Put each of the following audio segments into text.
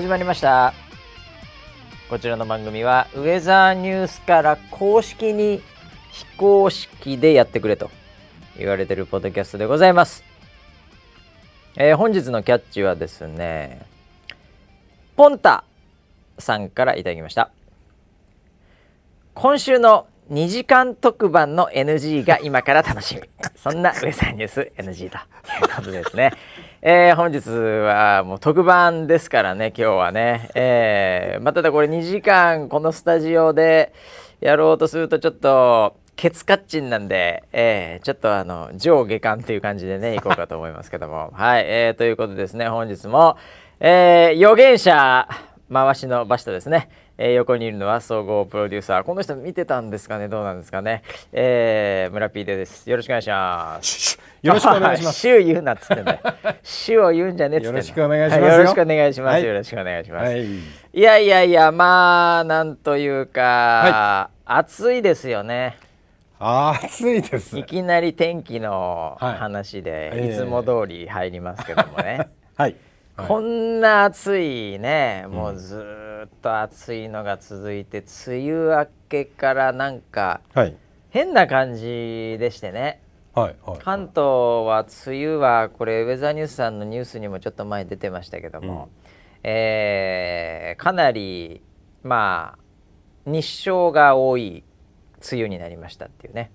始まりました。こちらの番組はウェザーニュースから公式に非公式でやってくれと言われてるポッドキャストでございます、えー本日のキャッチはですねポンタさんからいただきました。今週の2時間特番の NG が今から楽しみ。そんなウェザーニュース NG ということですね、えー本日はもう特番ですからね今日はね、えーまあ、ただこれ2時間このスタジオでやろうとするとちょっとケツカッチンなんで、えーちょっとあの上下巻という感じでね いこうかと思いますけども。はい、えーということでですね。本日も、えー預言者回しの場所ですね、えー横にいるのは総合プロデューサー。この人見てたんですかね？どうなんですかね、えー、村 P でです。よろしくお願いしますよろしくお願いします。週言うなっつってんだよ。週を言うんじゃねえっつってんだよ。ろしくお願いしますよ。はよろしくお願いします、はい。よろしくお願いします、はい。いやいやいやまあなんというか、暑いですよね。暑いです。いきなり天気のはい話で、ええいつも通り入りますけどもね。はい。こんな暑いねもうずーっと暑いのが続いて梅雨明けからなんかはい。変な感じでしてねはい。はい。関東は梅雨はこれウェザーニュースさんのニュースにもちょっと前出てましたけども、えーかなりまあ日照が多い梅雨になりましたっていうね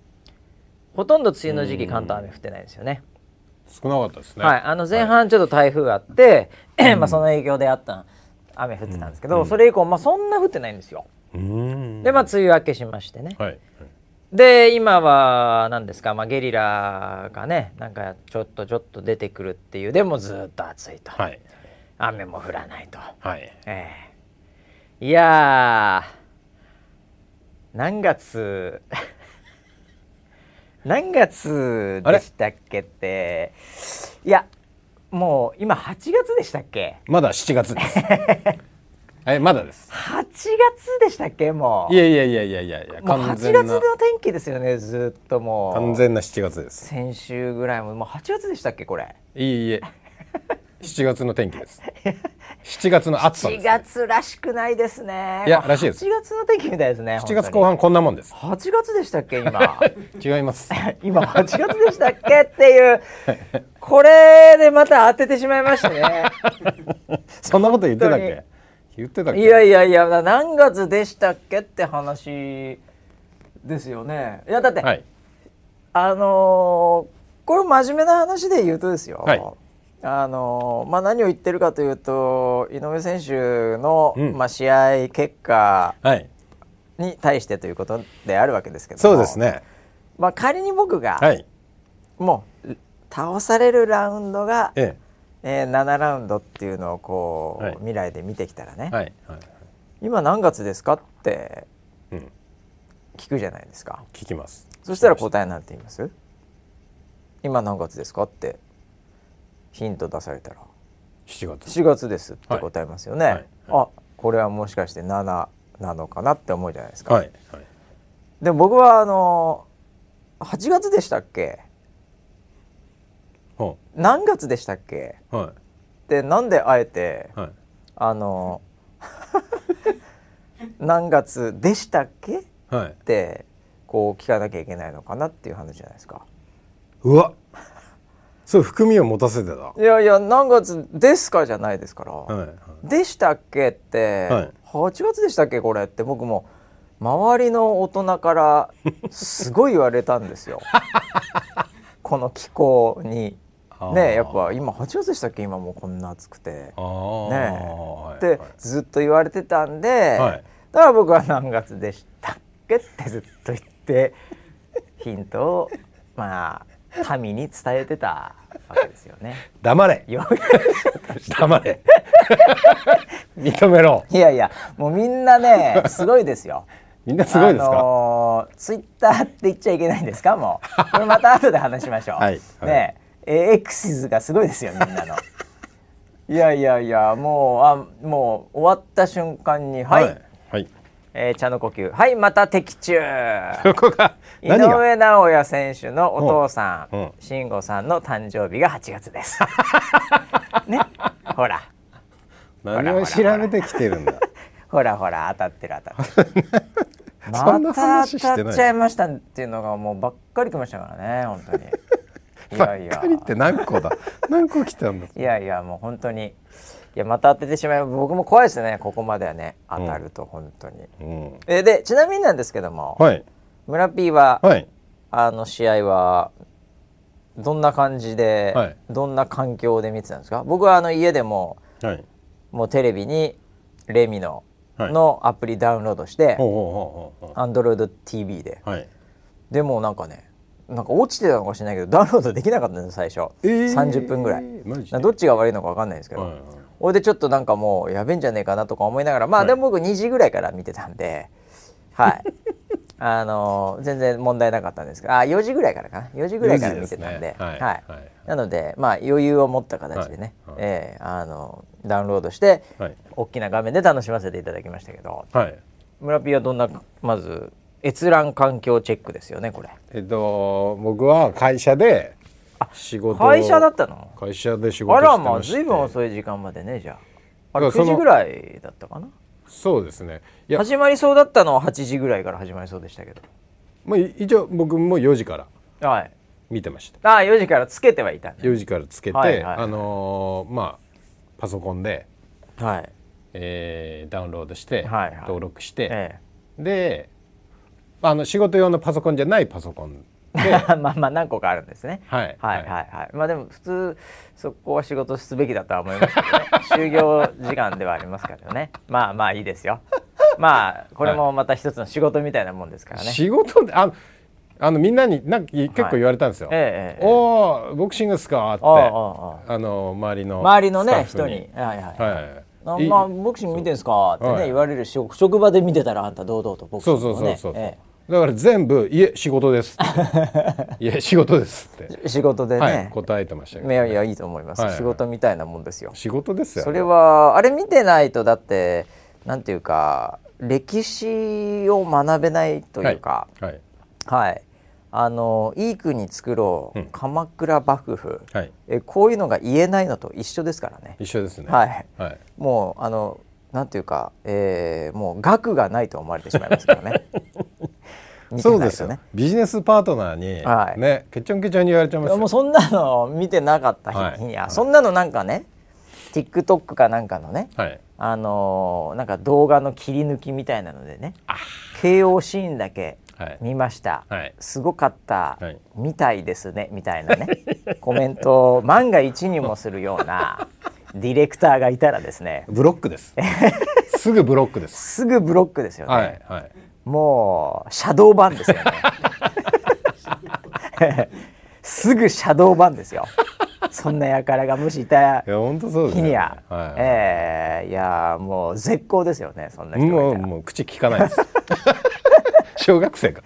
ほとんど梅雨の時期関東雨降ってないですよね。少なかったですね。はい、あの前半ちょっと台風があって、まあその影響であった雨降ってたんですけど、それ以降まあそんな降ってないんですよ。でまあ梅雨明けしましてね。はい。で今は何ですか、まあ、ゲリラがねなんかちょっとちょっと出てくるっていう。でもずっと暑いと、はい。雨も降らないと、はい。ええ。いやー何月？何月でしたっけって。いやもう今8月でしたっけ？まだ7月です。はい、まだです。8月でしたっけ？もういやいやいやいやいやいや、もう8月の天気ですよねずっともう完全な7月です。先週ぐらいももう8月でしたっけこれ？いいいえ。7月の天気です。7月の暑さで7す。月らしくないですねいやらしいです8月の天気みたいですね7月後半こんなもんです。8月でしたっけ今？違います。今8月でしたっけっていうこれでまた当ててしまいましたね そんなこと言ってたっけ？言ってたっけ？いやいやいや何月でしたっけって話ですよねいやだって、はい。あのーこれ真面目な話で言うとですよ、はいあのーまあ、何を言ってるかというと井上選手の、うんまあ、試合結果はい。に対してということであるわけですけどもそうですね。まあ、仮に僕が、はい。もう倒されるラウンドが、ええー7ラウンドっていうのをこう、はい未来で見てきたらね、え。はい。はい。今何月ですかってうん。聞くじゃないですか聞きます。そしたら答えなんて言います？今何月ですかってヒント出されたら7月。4月ですって答えますよね、はいはいあこれはもしかして7なのかなって思うじゃないですか、はい。はい。でも僕はあの8月でしたっけほ何月でしたっけ？う。はい。ってなんであえて？はい。あの 何月でしたっけ？っはい。てこう聞かなきゃいけないのかなっていう話じゃないですか。うわ。そう含みを持たせてた。はいやいや何月ですかじゃないですから。い。はいでしたっけって、はい8月でしたっけ？これって僕も周りの大人からすごい言われたんですよ。この気候にねやっぱ今8月でしたっけ？今もうこんな暑くて。ねはいってずっと言われてたんで、はいだから僕は何月でしたっけ？ってずっと言って ヒントをまあ民に伝えてたわけですよね。黙れ。よ 黙れ。認めろ。いやいやもうみんなねすごいですよ。みんなすごいですか？あのー、ツイッターって言っちゃいけないんですか？もうこれまた後で話しましょう。はいはいねええ X 図がすごいですよみんなの。いやいやいやもうあもう終わった瞬間にはい、はい。えー茶の呼吸。はいまた的中。ここが井。上尚弥選手のお父さうんうん。ん慎吾さんの誕生日が8月です。ね。ほら。何を調べてきてるんだ？ほらほら当たってる当たってる。また当たっちゃいましたっていうのがもうばっかり来ましたからね本当に。いばやいや。っかりって何個だ？何個来たんだいやいやもう本当に。いやまた当ててしまい僕も怖いですねここまではね当たると本当に、うん。えでちなみになんですけども、はい。村 P は、はい。あの試合はどんな感じで、はい。どんな環境で見てたんですか？僕はあの家でもはい。もうテレビにレミのはい。のアプリダウンロードして、ほうほうほうほ Android TV で。うはい。でもなんかねなんか落ちてたのかもしれないけどダウンロードできなかったんです最初、えー。30分ぐらい。どっちが悪いのか分かんないんですけど、はいはい。俺でちょっとなんかもうやべえんじゃねえかなとか思いながらまあはい。でも僕2時ぐらいから見てたんで はい。あのー全然問題なかったんですけど。あ4時ぐらいからかな。4時ぐらいから見てたんで。4時ですね。はい。はい。はい。なのでまあ余裕を持った形でね、はい。はい。えーあのダウンロードして、はい。大きな画面で楽しませていただきましたけど。はい。村 P はどんなまず閲覧環境チェックですよねこれ。えっと僕は会社で仕事を会社だったの？会社で仕事あしてまして。らまあ随分遅い時間までねじゃあ。あれ9だからその時ぐらいだったかな？そうですね。始まりそうだったの？は8時ぐらいから始まりそうでしたけど。まあ一応僕も4時からはい。見てました。ああ4時からつけてはいたね。4時からつけて、はいはい。あのーまあパソコンで、はい。えーダウンロードして、はいはい。登録して、え。であの仕事用のパソコンじゃないパソコン まあまあ何個かあるんですね。はい。はいはいはい。まあでも普通そこは仕事すべきだとは思いますけどね。就業時間ではありますからね。まあまあいいですよ。まあこれもまた一つの仕事みたいなもんですからね、仕事であのあのみんなになんか結構言われたんですよ。ええええおおボクシングっすかって。あの周りの周りのね人に。はいはい、はい。あいまあボクシング見てんすか？ってね、はい。言われるし職場で見てたらあんた堂々とボクシンそうグをね。そうそうそう、えだから全部「いえ仕事です」って「いえ仕事です」って、え仕事でね、はい、答えてましたけど、いやいやいいと思います、はいはい。仕事みたいなもんですよ。仕事ですよ。それはあれ見てないとだってなんていうか歴史を学べないというか。はい。はい、あのいい国作ろう、うん。鎌倉幕府。はい。えこういうのが言えないのと一緒ですからね。一緒ですね。はい。はい、もうあのなんていうか、えーもう額がないと思われてしまいますけどね。見てそうですよ。ねビジネスパートナーに、はい。ねケチョンケチョンに言われちゃいますよ。もうそんなの見てなかったはい。日には、はい。そんなのなんかね TikTok かなんかのねはい。あのーなんか動画の切り抜きみたいなのでね KO シーンだけはい見ました、はい。すごかった、はい。みたいですねみたいなね。コメントを万が一にもするような ディレクターがいたらですね。ブロックです。すぐブロックです。すぐブロックですよね、はいはい。もうシャドーバンですよね。すぐシャドーバンですよ。そんな輩がもしいた日には、はい。ええいやもう絶好ですよねそんな人がもいうもう口聞かないです 小学生か。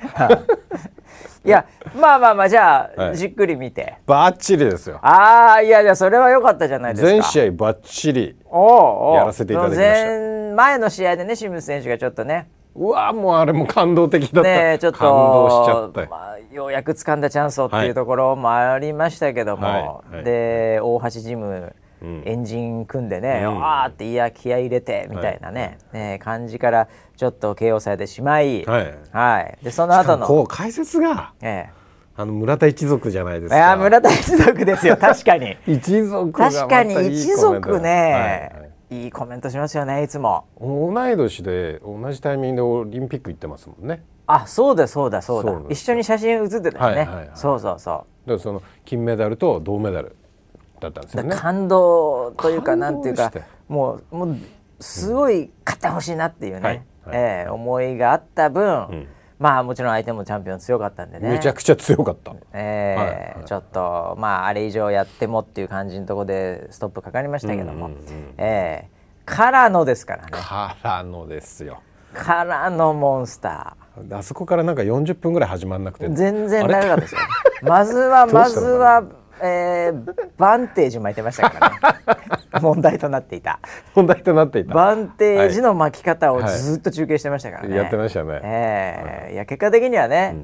い。やまあまあまあじゃあ、はい。じっくり見て。バッチリですよ。ああいやいやそれは良かったじゃないですか。全試合バッチリやらせていただきました。前前の試合でね清水選手がちょっとね。うわもうあれも感動的だった、ねちょっと感動しちゃっまあ、ようやく掴んだチャンスをってはいいうところもありましたけども、はい。はい。で大橋ジム、うん。エンジン組んでね、うん。あーっていや気合い入れてみたいなね,、ね感じからちょっと KO されてしまい、はい。はい。でその後の。こう解説がえあの村田一族じゃないですえ、いかや村田一族ですよ。確かに。一族確かに一族ね、はい。はいいいコメントしますよねいつも。同い年で同じタイミングでオリンピック行ってますもんね。あそうだそうだそうだ。そう一緒に写真写ってたよね、はいはいはい。そうそうそう。だからその金メダルと銅メダルだったんですよね。感動というかなんていうかもうもうすごい勝ってほしいなっていうね、はいはいええ思いがあった分、ん。まあもちろん相手もチャンピオン強かったんでね。めちゃくちゃ強かった、ええはいはい。ちょっとまああれ以上やってもっていう感じのところでストップかかりましたけども、うんうんうん。ええからのですからね。からのですよ。からのモンスタあそこからなんか40分ぐらい始まんなくて。ー全然長かったですよ。まずはまずは、えー、バンテージ巻いてましたからね。問題となっていた。問題となっていた。バンテージの巻き方をずっと中継してましたからね、やってましたね。ええい。や結果的にはね、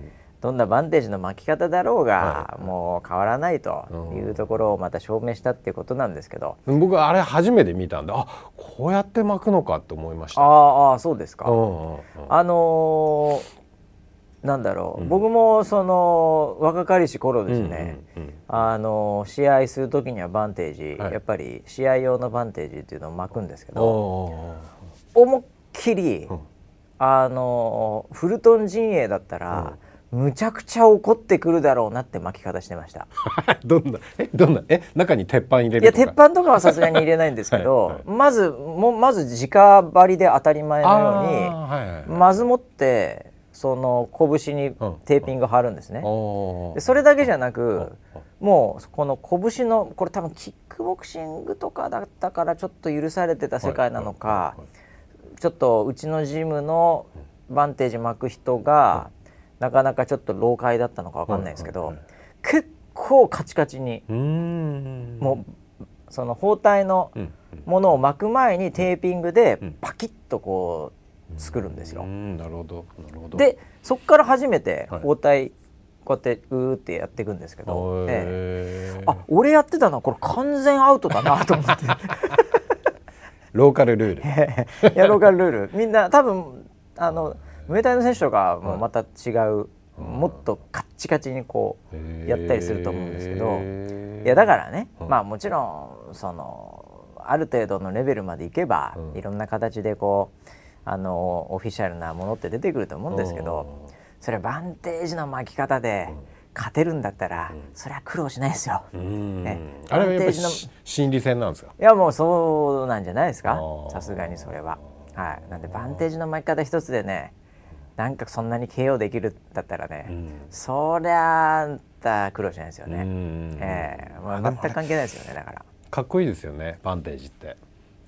どんなバンテージの巻き方だろうが、はい。もう変わらないというところをまた証明したっていうことなんですけど、僕あれ初めて見たんであこうやって巻くのかと思いました。あーあーそうですか。うんうんうん。あのーなんだろう、僕もその若かりし頃ですね、うんうんうんあのー試合する時にはバンテージ、はい。やっぱり試合用のバンテージっていうのを巻くんですけど、お思いっきり、ん。あのーフルトン陣営だったら、むちゃくちゃ怒ってくるだろうなって巻き方してました。ー どんなえどんなえ中に鉄板入れいやるとか？鉄板とかはさすがに入れないんですけど、はい。はい。まずもまず直張りで当たり前のように。はいはいはい。まずもってその拳にテーピング貼るんですね。でそれだけじゃなくもうこの拳のこれ多分キックボクシングとかだったからちょっと許されてた世界なのかちょっとうちのジムのバンテージ巻く人がなかなかちょっと老快だったのかわかんないですけど結構カチカチにもうその包帯のうん。ものを巻く前にテーピングでん。パキッとこう作るんですよ。う。んなるほどなるほど。でそこから初めてはい。包帯こうやってうーってやっていくんですけど、ええ。あ俺やってたのはこれ完全アウトだなと思って。ローカルルール。やろうかルール。みんな多分あのムエタイの選手とかもまた違う、もっとカッチカチにこうやったりすると思うんですけど。いやだからね、うん。まあもちろんそのある程度のレベルまでいけば、うん。いろんな形でこうあのオフィシャルなものって出てくると思うんですけど、それはバンテージの巻き方で勝てるんだったら、それは苦労しないですよ。あれはやっ心理戦なんですか？いやもうそうなんじゃないですか。さすがにそれは。はい、なんでバンテージの巻き方一つでねなんかそんなに KO できるだったらね、ん。そりゃあんた苦労しないですよね。うん。ええ。まあ、全く関係ないですよねだから。かっこいいですよねバンテージって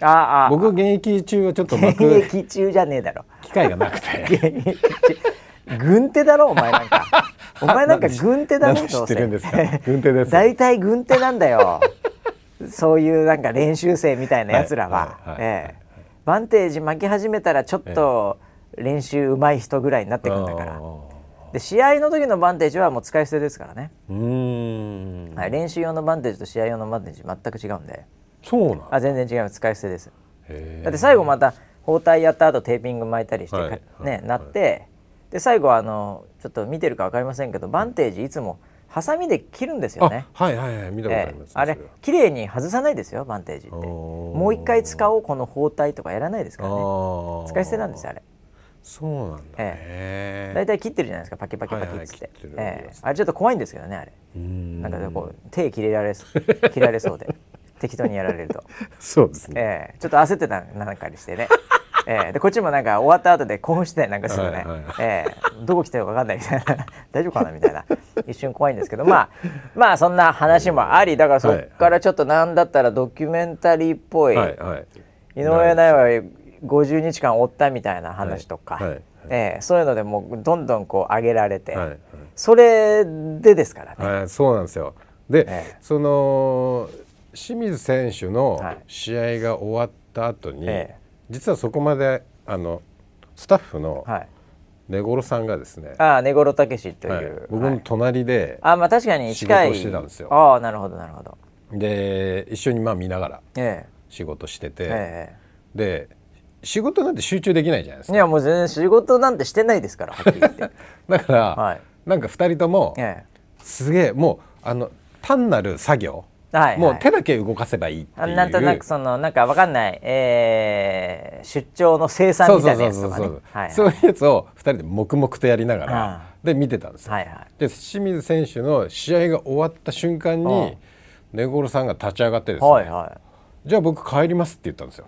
ああ僕現役中はちょっと巻現く役中じゃねえだろ。機会がなくて軍手だろお前なんか。お前なんか軍手だろ知。ってるんですか？軍手です大体軍手なんだよ。そういうなんか練習生みたいなやつらは。はいはいはいええバンテージ巻き始めたらちょっと練習上手い人ぐらいになってくるんだから。あで試合の時のバンテージはもう使い捨てですからね。はい、練習用のバンテージと試合用のバンテージ全く違うんで。そうなんあ全然違います使い捨てです。だって最後また包帯やった後テーピング巻いたりして、はいねなってで最後あのちょっと見てるか分かりませんけどバンテージいつもハサミで切るんですよね。あはいはいはい見たことあええ。ります、あれそは綺麗に外さないですよバンテージって。もう一回使おうこの包帯とかやらないですからね。あー。使い捨てなんですよあれ。そうなんだ。ね大体切ってるじゃないですかパキパキパキっつって,、はいはいてる。ええ。あれちょっと怖いんですけどねあれ。うん。なんかこう手切れられ切られそうで適当にやられると。そうですね。ええ。ちょっと焦ってたなんかにしてね、ええ。でこっちもなんか終わった後で興奮してなんかするとね、はいはい。はいええ。どこ来てるか分かんないみたいな。大丈夫かなみたいな。一瞬怖いんですけどまあ まあそんな話もありだからそっからちょっとなんだったらドキュメンタリーっぽい、はいはい。井上尚弥は50日間追ったみたいな話とか、はいはい。ええ。そういうのでもうどんどんこう上げられて、はいはい。それでですからね。はい、そうなんですよ。で、ええ。その清水選手のはい。試合が終わった後に、ええ。実はそこまであのスタッフのはい、根頃さんがですね、ああ根室武史という、はい。僕のはい。隣で、あまあ確かに仕事をしてたんですよ。ああなるほどなるほど。で一緒にまあ見ながらえ仕事してえて、えで仕事なんて集中できないじゃないですか。えいやもう全然仕事なんてしてないですからはっきり言って。だから、はい。なんか二人ともえすげえもうあの単なる作業、えはい、はい、もう手だけ動かせばいいっていう。あなんとなくそのなんかわかんない、えー、出張の生産みたいなやつとかね。そうはいそういうやつを2人で黙々とやりながら、あで見てたんですよ。はいはい。で清水選手の試合が終わった瞬間あに根室さんが立ち上がってですね、はいはじゃあ僕帰りますって言ったんですよ。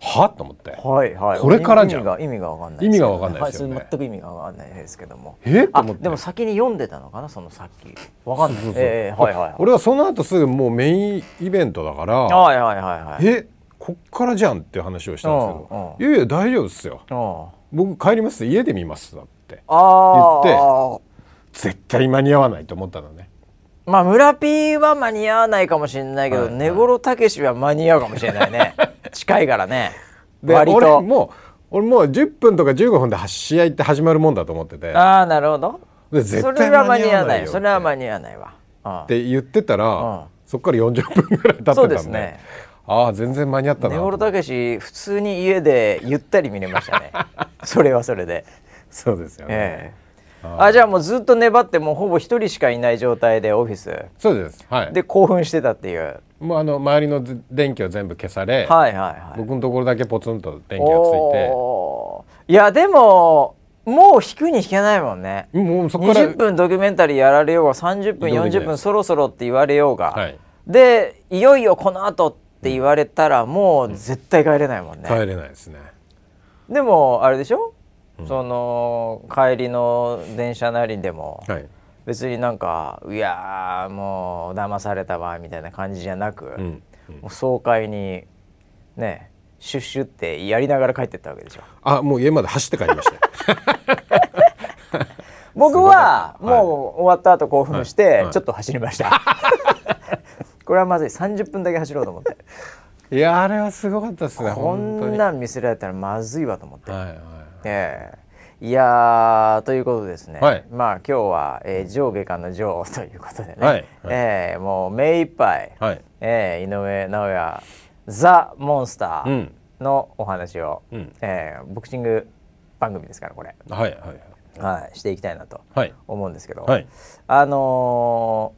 は？と思って、いはいはい。これからじゃん。意味が意味がわかんない意味がわかんないですよね。全く意味がわかんないですけども。え？と思って。あでも先に読んでたのかな？そのさっき。わかんない。ええはいはいはい。俺はその後すぐもうメインイベントだから、はいはいはいはい。え？こっからじゃんっていう話をしたんですけど、ういやいや大丈夫ですよ。あ僕帰ります家で見ますだって。あ言って。ー絶対間に合わないと思ったのね。まあ村 P は間に合わないかもしれないけど、はい根室武史は間に合うかもしれないね 近いからね。で割と。俺もう俺もう10分とか15分で試合って始まるもんだと思ってて。ああなるほど。それ対は間に合わないよそれは間に合わないわ、うん。って言ってたら、うん。そこから40分ぐらい経ってたんで。そうですね。ああ全然間に合ったな根室たけし普通に家でゆったり見れましたね。それはそれで、そうですよね、ええあじゃあもうずっと粘ってもうほぼ一人しかいない状態でオフィス。そうです。はい。で興奮してたっていう。もうあの周りのず電気を全部消され、はいはいはい。僕のところだけポツンと電気がついおー。いやでももう引くに引けないもんね。てもうそこから20分ドキュメンタリーやられようが30分40移動できない分そろそろって言われようが、はい。でいよいよこの後って言われたらもう絶対帰れないもんね、帰れないですね。でもあれでしょ、その帰りの電車なりでも、はい。別になんかいやーもう騙されたわみたいな感じじゃなく、うん。もう爽快にねシュッシュってやりながら帰ってったわけでしょ。あもう家まで走って帰りましたよ。僕はもう終わった後興奮してはい。ちょっと走りました、これはまずい。30分だけ走ろうと思って。いやあれはすごかったですねこ本当に。んなん見せられたらまずいわと思って、はいはいええいやーということですね、はい。まあ今日は、えー上下巻の上ということでね、はい。はい。ええもう目いっぱい、はい。えー井上尚弥ザ・モンスターうん。のお話を、うん。えーボクシング番組ですからこれ、はいはい。はい、していきたいなとはい。思うんですけど、はい。あの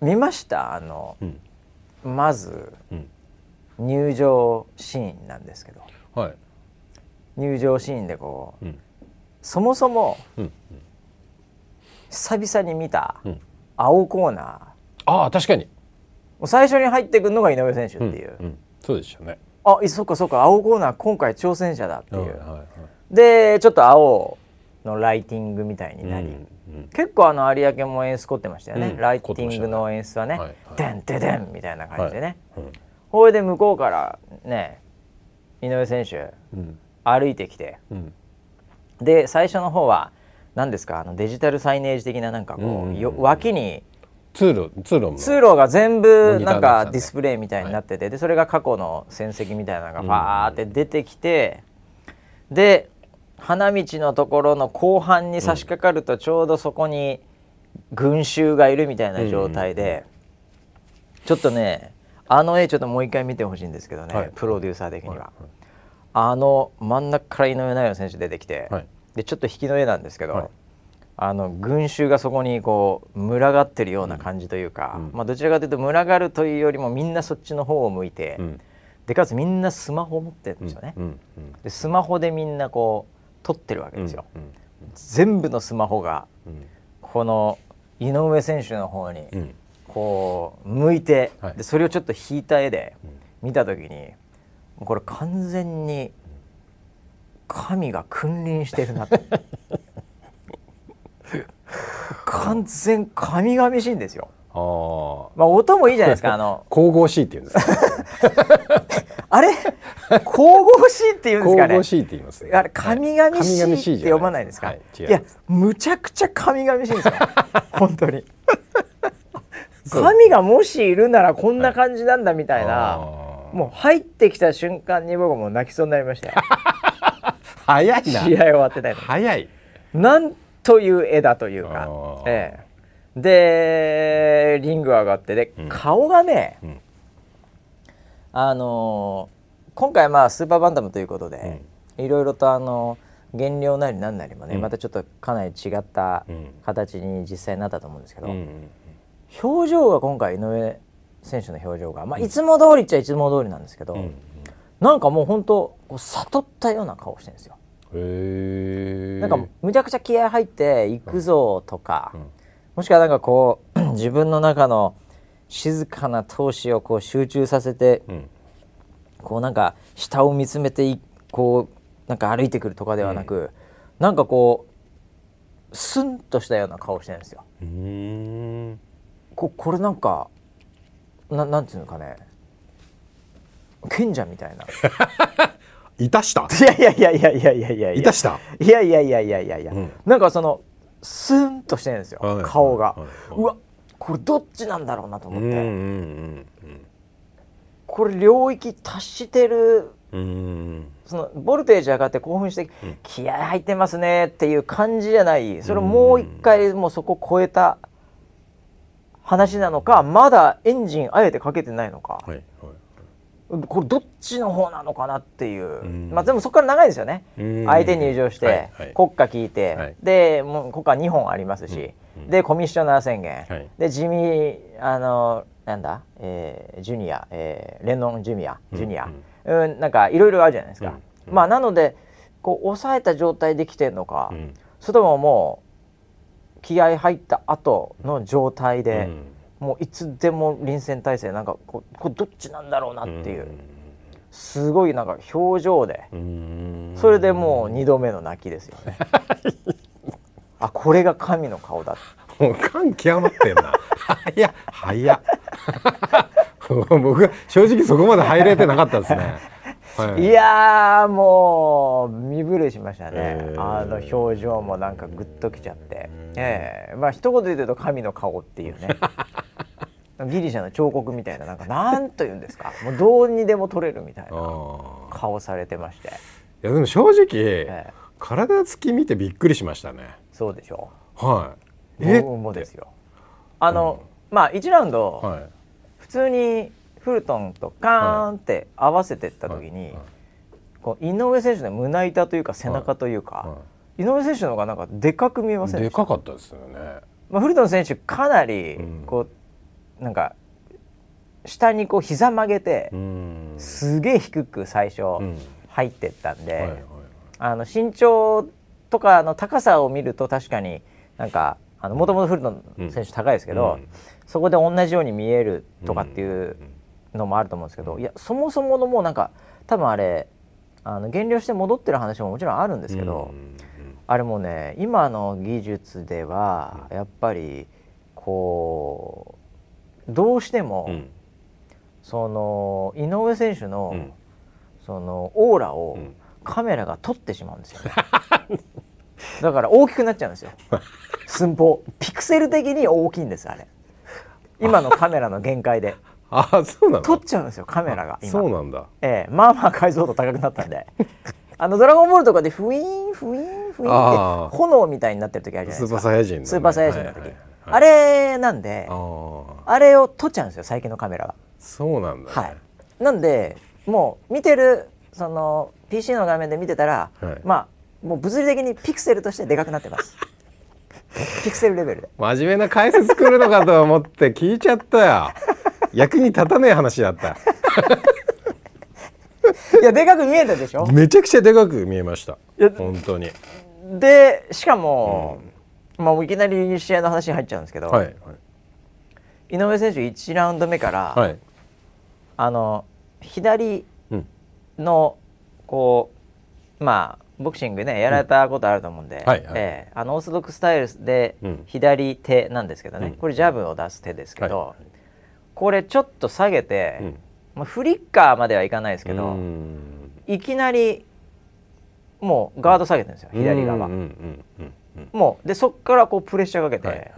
ー見ました？あの、うん。まずうん。入場シーンなんですけど。はい入場シーンでこううん。そもそもうん。久々に見たうん。青コーナー。ああ確かに。最初に入ってくるのが井上選手ってうんいう、うんそうでしたね。あいそっかそっか。青コーナー今回挑戦者だっていう、はいはいはい。でちょっと青のライティングみたいになり、うんうん。結構あの有明も演出凝ってましたよね、うん。ライティングの演出はね。凝って「ましたね。でんてでん」みたいな感じでね、うん。ほいで向こうからね井上選手。うん歩いてきて。うん。で最初の方は何ですかあのデジタルサイネージ的ななんかこう、うんうんうんよ脇に通路通路の。通路が全部なんかディスプレイみたいになってて、でそれが過去の戦績みたいなのがバーって出てきて、で花道のところの後半に差し掛かるとちょうどそこに群衆がいるみたいな状態で、ちょっとねあの絵ちょっともう一回見てほしいんですけどね、はい。プロデューサー的には、はいあの真ん中から井上尚弥選手出てきて、はい。でちょっと引きの絵なんですけど、はい。あの群衆がそこにこう群がってるような感じというか、うん。まあ、どちらかというと群がるというよりもみんなそっちの方を向いて、うん。でかつみんなスマホを持ってるんですよね、うん。うん。でスマホでみんなこう撮ってるわけですよ、うん。全部のスマホがうん。この井上選手の方にうん。こう向いて、はい。でそれをちょっと引いた絵で見た時にこれ完全に神が君臨してるなと。完全神々しいんですよ。ああまあ音もいいじゃないですかあの。神々しいって言うんですか あれ？神々しいって言うんですかね？神々しいって言いますね。あれ神々しいって読まないですか、はい。い、やむちゃくちゃ神々しいんですよ。本当に。神がもしいるならこんな感じなんだみたいな、あーもう入ってきた瞬間に僕もう泣きそうになりました。よ 早い試合な終わってたよ早い。なんという絵だというか。ええ、でリング上がってで、うん。顔がね、うん。あのー今回まあスーパーバンタムということで、いろいろとあの減量なりなんなりもね、うん。またちょっとかなり違ったうん。形に実際になったと思うんですけど、うん表情が今回井上選手の表情が、まあ、いつも通りっちゃいつも通りなんですけど、うん。なんかもう本当こう悟ったような顔してるんですよ。なんかむちゃくちゃ気合入って行くぞとか、うん。もしくはなんかこう 自分の中の静かな闘志をこう集中させてうん。こうなんか下を見つめていこうなんか歩いてくるとかではなく、なんかこうスンとしたような顔してるんですよ。ここれなんかななんていうのかね。賢者みたいな。いたした？いやいやいやいやいやいやいや。いたした？いやいやいやいやいやいや、うん。なんかそのスンとしてるんですよ、はい顔が、はいはいうわこれどっちなんだろうなと思って、うんうんうんこれ領域達してるうんそのボルテージ上がって興奮して、気合入ってますねっていう感じじゃない。それをもう一回もうそこ超えた話なのかまだエンジンあえてかけてないのか、はいはい。これどっちの方なのかなっていう、ん。まあでもそこから長いですよね、うん。相手入場して、はいはい。国歌聞いて、はい。でもう国歌2本ありますし、でコミッショナー宣言、はい。で地味あのなんだ、えージュニア、えーレノンジュニア。ジュニア、うん。なんかいろいろあるじゃないですか、まあなのでこう抑えた状態できてるのか、ん。それとももう気合入った後の状態で、うん。もういつでも臨戦態勢なんかここれどっちなんだろうなっていう、すごいなんか表情で、うん。それでもう2度目の泣きですよね。あこれが神の顔だ。もう感極まってんな。早っ早っ。僕は正直そこまで入れてなかったですね、はい。やーもう身震いしましたね、えー。あの表情もなんかグッときちゃって、ええ。まあ一言で言うと神の顔っていうね。ギリシャの彫刻みたいななんかなんと言うんですか。もうどうにでも撮れるみたいな顔されてまして、いやでも正直、ええ。体つき見てびっくりしましたね。そうでしょ。はい。僕もですよ。あの、まあ1ラウンド、はい。普通にフルトンとカーンって合わせてった時に、はい。こう井上選手の胸板というか背中というか、は井上選手の方がなんかでかく見えませんででした？かかったですよね。まあ、フルトン選手かなりうん。こう、なんか下にこう膝曲げて、うん。すげえ低く最初うん。入ってったんで、あの身長とかの高さを見ると確かになんかもともとフルトン選手高いですけど、うん。そこで同じように見えるとかっていうのもあると思うんですけど、いやそもそものもうなんか多分あれあの減量して戻ってる話ももちろんあるんですけど、うんあれもね今の技術ではやっぱりこうどうしても、うん。その井上選手の、うん。そのオーラをん。カメラが撮ってしまうんですよ、ね だから大きくなっちゃうんですよ。寸法。ピクセル的に大きいんですあれ。今のカメラの限界であそうなの？撮っちゃうんですよカメラが今。そうなんだ。ええまあまあ解像度高くなったんで。あの「ドラゴンボール」とかでフイーンフイーンフイーンって炎みたいになってる時あるじゃないですか。スーパーサイヤ人のね。スーパーサイヤ人の時、はいはいはいあれなんであれを撮っちゃうんですよ最近のカメラはそうなんだね。はい。なんでもう見てるその PC の画面で見てたら、はい。まあもう物理的にピクセルとしてでかくなってます。ピクセルレベルで。真面目な解説来るのかと思って聞いちゃったよ役に立たねえ話だった。いやでかく見えたでしょ？めちゃくちゃでかく見えました。本当に。でしかも、まあもういきなり試合の話に入っちゃうんですけど、はい井上選手1ラウンド目から、はい。あの左うん。のこうまあボクシングねやられたことあると思うんで、はいはい。ええあのオーソドックススタイルでうん。左手なんですけどね、うん。これジャブを出す手ですけど、はいこれちょっと下げて、うん。まあ、フリッカーまではいかないですけど、うん。いきなりもうガード下げてるんですよ左側、もうでそっからこうプレッシャーかけて、はいはい。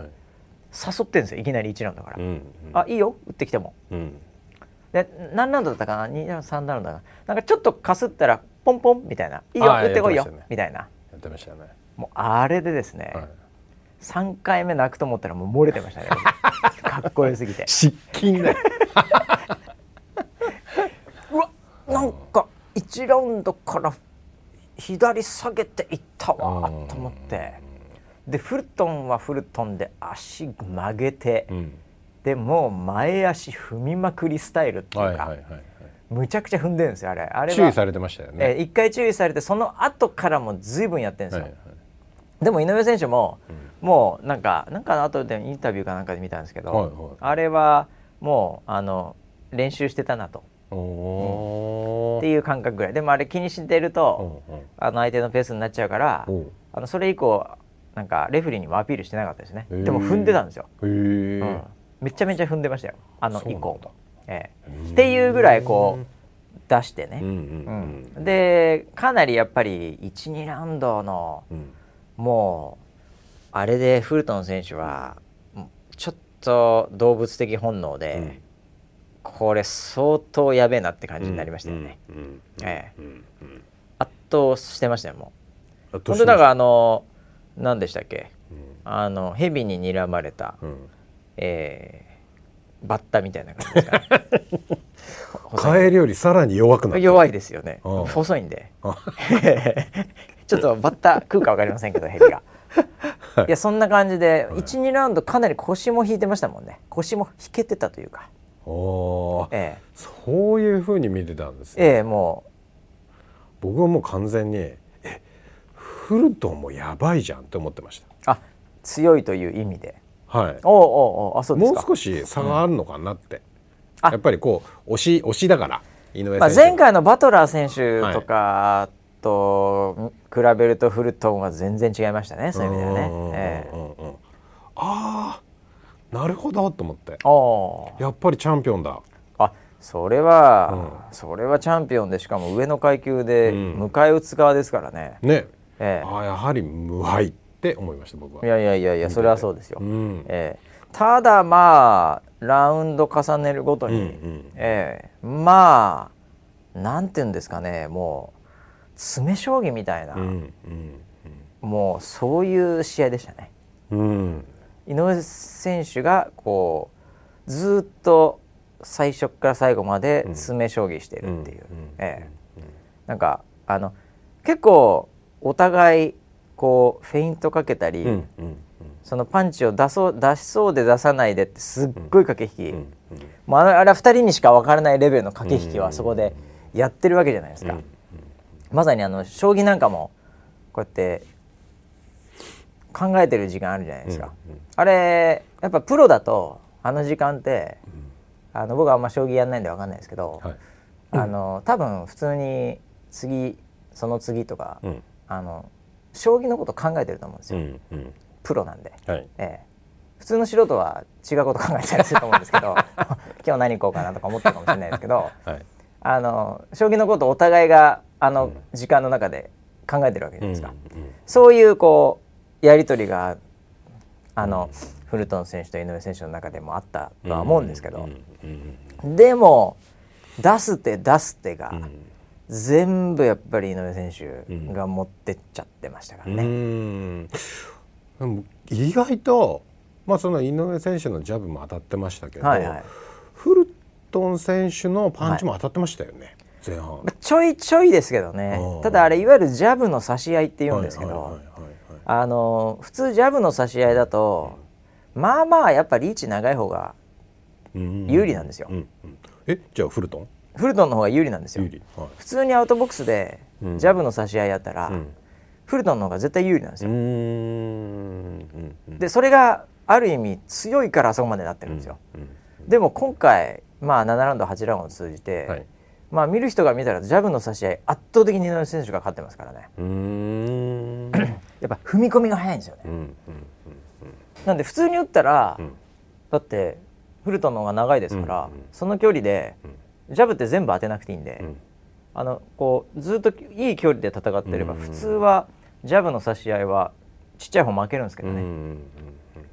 誘ってるんですよいきなり1ラウンドから、うんうん。あいいよ打ってきても。うん。で何ラウンドだったかな？2ラウンド3ラウンドだかな？なんかちょっとかすったらポンポンみたいな「いいよ打ってこいよみたいな。やってましたね。もうあれでですね、はい3回目泣くと思ったらもう漏れてましたね。かっこよすぎて。失禁だよ。うわなんか1ラウンドから左下げていったわうん。と思って。でフルトンはフルトンで足曲げて、うん。でもう前足踏みまくりスタイルっていうか、はいはいはいはい。むちゃくちゃ踏んでるんですよあれ。あれは。注意されてましたよえーね一回注意されてその後からも随分やってるんですよ、はいはいでも井上選手も、もうなんかなんかの後でインタビューかなんかで見たんですけど、はいはい。あれはもうあの練習してたなと。おー。っていう感覚ぐらい。でもあれ気にしてると、うんうん。あの相手のペースになっちゃうからあのそれ以降なんかレフェリーにもアピールしてなかったですね。でも踏んでたんですよ、うん。めちゃめちゃ踏んでましたよ。あの以降ええ。っていうぐらいこう出してね、うんうんうんでかなりやっぱり12ラウンドのうんもうあれでフルトン選手はちょっと動物的本能で、これ相当やべえなって感じになりましたよね、圧倒してましたよもう。本当だからあの何でしたっけ？うん。あの蛇に睨まれた、うん。えーバッタみたいな感じですかね。カエルよりさらに弱くなった。弱いですよね。うん。細いんで。あ ちょっとバッタ食うか分かりませんけど ヘビが。い。やそんな感じで12ラウンドかなり腰も引いてましたもんね。腰も引けてたというか。おー。えそういう風に見てたんですね。えええも僕はもう完全にえフルトンもやばいじゃんって思ってましうあ強いという意味で。たはい。おうおうおうあそうですか。もう少し差があるのかなって、あ。やっぱりこう押し押しだから井上まあ、選手、前回のバトラー選手とかと比べるとフルトンは全然違いましたねそういう意味ではね。ああなるほどと思って。やっぱりチャンピオンだ。あそれは、それはチャンピオンでしかも上の階級でうん。迎え撃つ側ですからね、ね。えああやはり無敗って思いました僕はいやいやいやいやそれはそうですよ、うん。ええ。ただまあラウンド重ねるごとに、うんうん。ええ。まあなんていうんですかねもう詰め将棋みたいな、うんもうそういう試合でしたね。うん。うん井上選手がこうずっと最初から最後まで詰め将棋してるっていう、ええ。なんかあの結構お互いこうフェイントかけたり、そのパンチを出そう出しそうで出さないでってすっごい駆け引き、うんもうあのあれは2人にしか分からないレベルの駆け引きはそこでやってるわけじゃないですか、うんまさにあの将棋なんかもこうやって考えてる時間あるじゃないですか、うんうん。あれやっぱプロだとあの時間って、あの僕はあんま将棋やんないんで分かんないですけど、はい。あの多分普通に次その次とか、うん。あの将棋のこと考えてると思うんですうよ、んうん。プロなんで、はい。ええ、普通の素人は違うこと考えたりすると思うんですけど 今日何行こうかなとか思ってるかもしれないですけどはいあの将棋のことをお互いがあの時間の中で考えてるわけじゃないですか、そういうこうやり取りがあの、フルトン選手と井上選手の中でもあったとは思うんですけど、でも出す手出す手が、全部やっぱり井上選手が持ってっちゃってましたからうね。意外とまあその井上選手のジャブも当たってましたけど、はいはい。フルトン選手のパンチも当たってましたよね、前半。まあちょいちょいですけどね。うんただあれいわゆるジャブの差し合いって言うんですけど、あの普通ジャブの差し合いだとまあまあやっぱリーチ長い方がうん。有利なんですよ。うんうん。えじゃあフルトン？フルトンの方が有利なんですよ。はい。普通にアウトボックスでうん。ジャブの差し合いやったら、うん。フルトンの方が絶対有利なんですよ、んうんでそれがある意味強いからあそこまでなってるんですよ、うん。でも今回まあ7ラウンド8ラウンドを通じて、はい。まあ見る人が見たらジャブの差し合い圧倒的に井上選手が勝ってますからね。うーん。やっぱ踏み込みが早いんですよね、うんうんなんで普通に打ったら、うん。だってフルトンの方が長いですから、うんうんその距離でジャブって全部当てなくていいんで、うん。あのこうずっといい距離で戦ってれば、うん普通はジャブの差し合いはちっちゃい方負けるんですけどね、うんうん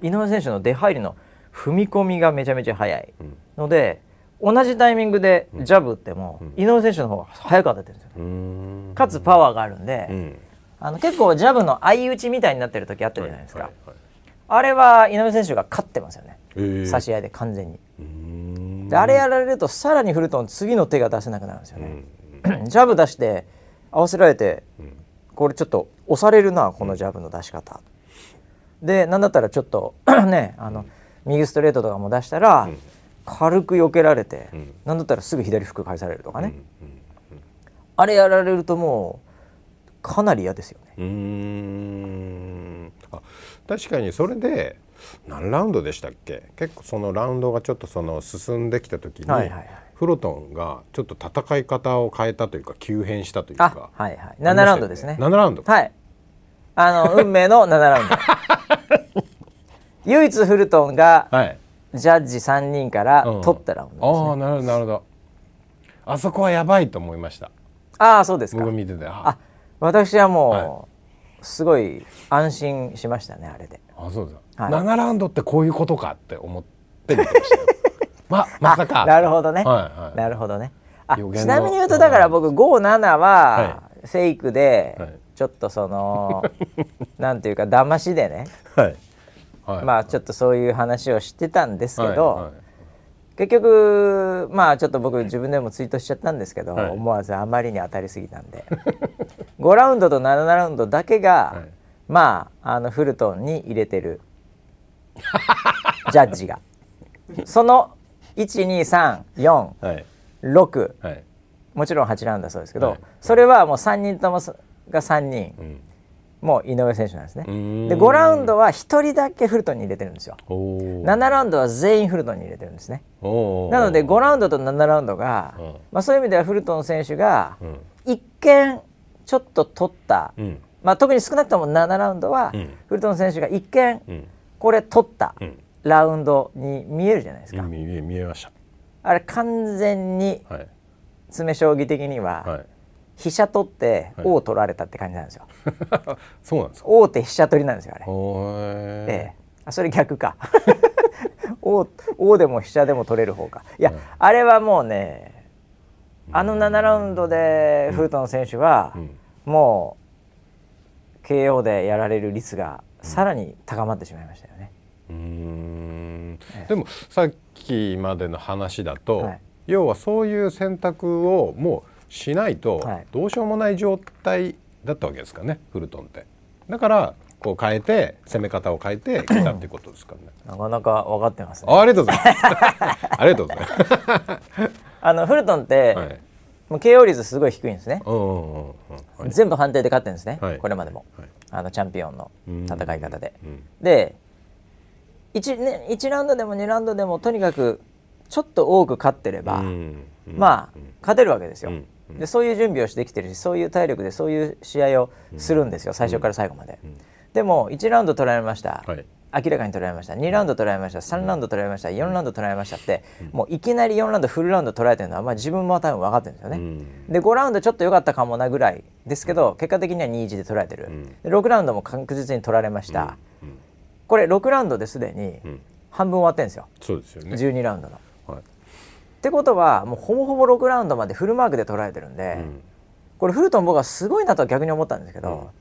井上選手の出入りの踏み込みがめちゃめちゃ速いうん。ので同じタイミングでジャブ打っても、うん。井上選手の方が速く当ててるんですよ、うん。かつパワーがあるんで、うん。あの結構ジャブの相打ちみたいになってる時あったじゃないですか、はいはいはいあれは井上選手が勝ってますよね、えー。差し合いで完全に。であれやられるとさらにフルトン次の手が出せなくなるんですようね、ん。ジャブ出して合わせられてうん。これちょっと押されるなこのジャブの出し方、でなんだったらちょっと ねあの右ストレートとかも出したら、ん軽く避けられて、ん。なんだったらすぐ左フック返されるとかね、うんあれやられるともうかなり嫌ですよね。うーん。あ確かにそれで何ラウンドでしたっけ？結構そのラウンドがちょっとその進んできた時に、はいはいはい。フロトンがちょっと戦い方を変えたというか急変したというあかはいはい。7ラウンドですね。7ラウンドか。はい。あの運命の7ラウンド。唯一フルトンがはいジャッジ3人からうん。取ったラウンドですね、ああなるほどなるほど。あそこはやばいと思いました。ああそうですか。僕見ててあ。あ私はもう、はすごい安心しましたねあれで。あそうですか、はい。7ラウンドってこういうことかって思って見てましたよ。ままさか。なるほどね、はいはい。なるほどね。あちなみに言うとだから僕57ははフェイクではい。ちょっとその なんていうか騙しでね。はいはい。まあちょっとそういう話をしてたんですけど、はいはい。結局まあちょっと僕自分でもツイートしちゃったんですけど、はい。思わずあまりに当たりすぎたんで。5ラウンドと7ラウンドだけが、はい。まああのフルトンに入れてる。ジャッジが。その1234はい。6はい。もちろん8ラウンドだそうですけど、はい。それはもう3人ともが3人。うんもう井上選手なんですね。で5ラウンドは1人だけフルトンに入れてるんですよ。おー。7ラウンドは全員フルトンに入れてるんですね。なので5ラウンドと7ラウンドが、うん。まあ、そういう意味ではフルトン選手がうん。一見ちょっと取った、うん。まあ、特に少なくとも7ラウンドは、うん。フルトン選手が一見うん。これ取ったうん。ラウンドに見えるじゃないですか、見えましあれ完全に詰将棋的には、はい飛車取ってはい。王取られたって感じなんですよ、そうなんですか？王手飛車取りなんですよあれ、ええ。あそれ逆か。王王でも飛車でも取れる方か。いや、はい。あれはもうねあの7ラウンドでフルトン選手は、うん。もう KO でやられる率がさらに高まってしまいましたよね。うーん。ええ。でもさっきまでの話だと、はい。要はそういう選択をもうしないとはいどうしようもない状態だったわけですかねフルトンって。だからこう変えて攻め方を変えてきたってことですからね。なかなか分かってますね。あありがとうございます。ありがとうございます。あのフルトンって、はい。もう KO 率すごい低いんですね。全部判定で勝ってるんですね、はいこれまでも、はいあのチャンピオンの戦い方で。うんで 1, ね、1ラウンドでも2ラウンドでもとにかくちょっと多く勝ってれば、まあ勝てるわけですよ、うんうんでそういう準備をしてきてるしそういう体力でそういう試合をするんですよ、最初から最後まで、うん。でも1ラウンド取られました、はい。明らかに取られました。2ラウンド取られました。3ラウンド取られました。4ラウンド取られましたって、もういきなり4ラウンドフルラウンド取られてるのは、まあ、自分も多分分かってるんですよね、うん。で5ラウンドちょっと良かったかもなぐらいですけど結果的には2-1で取られてる、ん。で6ラウンドも確実に取られました、うん。これ6ラウンドですでにうん。半分終わってるんですよ。そうですよね。12ラウンドの。はいってことはもうほぼほぼ6ラウンドまでフルマークで取られてるんで、うん。これフルトン僕はすごいなとは逆に思ったんですけど、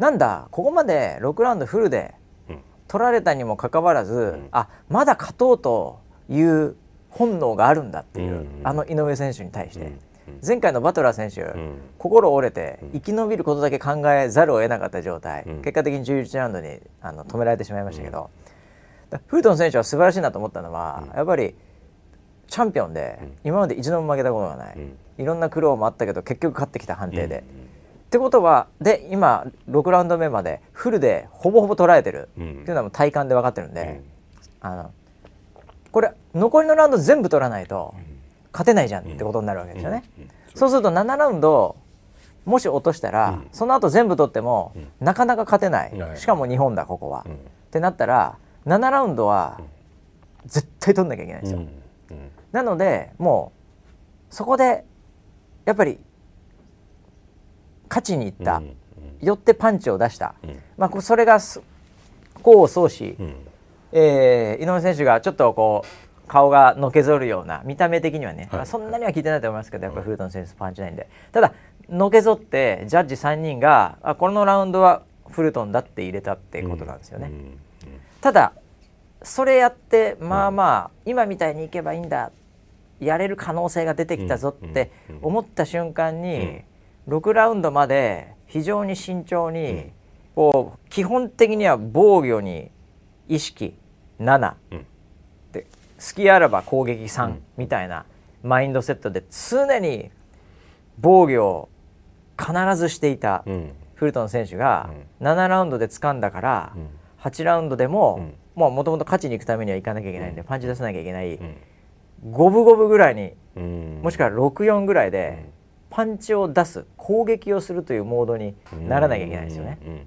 なんだここまで6ラウンドフルでうん。取られたにもかかわらず、あまだ勝とうという本能があるんだっていう、うんあの井上選手に対して、うん。前回のバトラー選手、ん。心折れて生き延びることだけ考えざるを得なかった状態、うん。結果的に11ラウンドにあの止められてしまいましたけど、だフルトン選手は素晴らしいなと思ったのは、やっぱりチャンピオンで今まで一度も負けたことがない、うん。いろんな苦労もあったけど結局勝ってきた判定で。ってことはで今6ラウンド目までフルでほぼほぼ捉えてる。ってうんいうのはもう体感で分かってるんで、あのこれ残りのラウンド全部取らないと勝てないじゃんってことになるわけですよね。そう。すると7ラウンドもし落としたら、その後全部取っても、なかなか勝てない、はい。しかも日本だここは、うん。ってなったら7ラウンドは絶対取んなきゃいけないんですよ。なのでもうそこでやっぱり勝ちにいった、うんよってパンチを出した、うん。まあこそれがす功を奏し、うん。えー井上選手がちょっとこう顔がのけぞるような見た目的にはね、はい。まあ、そんなには効いてないと思いますけどやっぱりフルトン選手パンチないんで。ただのけぞってジャッジ3人があこのラウンドはフルトンだって入れたってことなんですよね。うん。ただそれやってまあまあ、今みたいにいけばいいんだやれる可能性が出てきたぞって思った瞬間に、6ラウンドまで非常に慎重に、こう基本的には防御に意識7、うん。で隙あらば攻撃3みたいなマインドセットで常に防御を必ずしていた。うん。フルトン選手が7ラウンドで掴んだから、うん。8ラウンドでもうん。もともと勝ちに行くためには行かなきゃいけないんで、パンチ出さなきゃいけない、うん五分五分ぐらいにうん。もしくは64ぐらいで、パンチを出す攻撃をするというモードにならなきゃいけないんですよね。うんうんうん。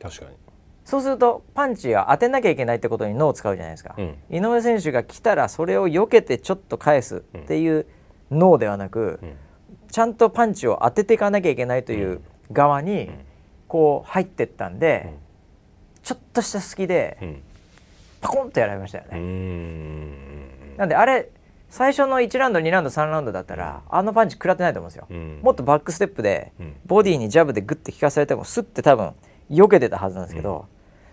確かに。そうするとパンチは当てなきゃいけないってことに脳を使うじゃないですか、うん。井上選手が来たらそれを避けてちょっと返すっていう脳ではなく、ん。ちゃんとパンチを当てていかなきゃいけないという側にこう入ってったんで、ちょっとした隙でうん。パコンとやられましたようね。ん。なんであれ最初の1ラウンド2ラウンド3ラウンドだったらあのパンチ食らってないと思うんですよ、うん。もっとバックステップでうん。ボディにジャブでグッて効かされてもスッて多分避けてたはずなんですけど、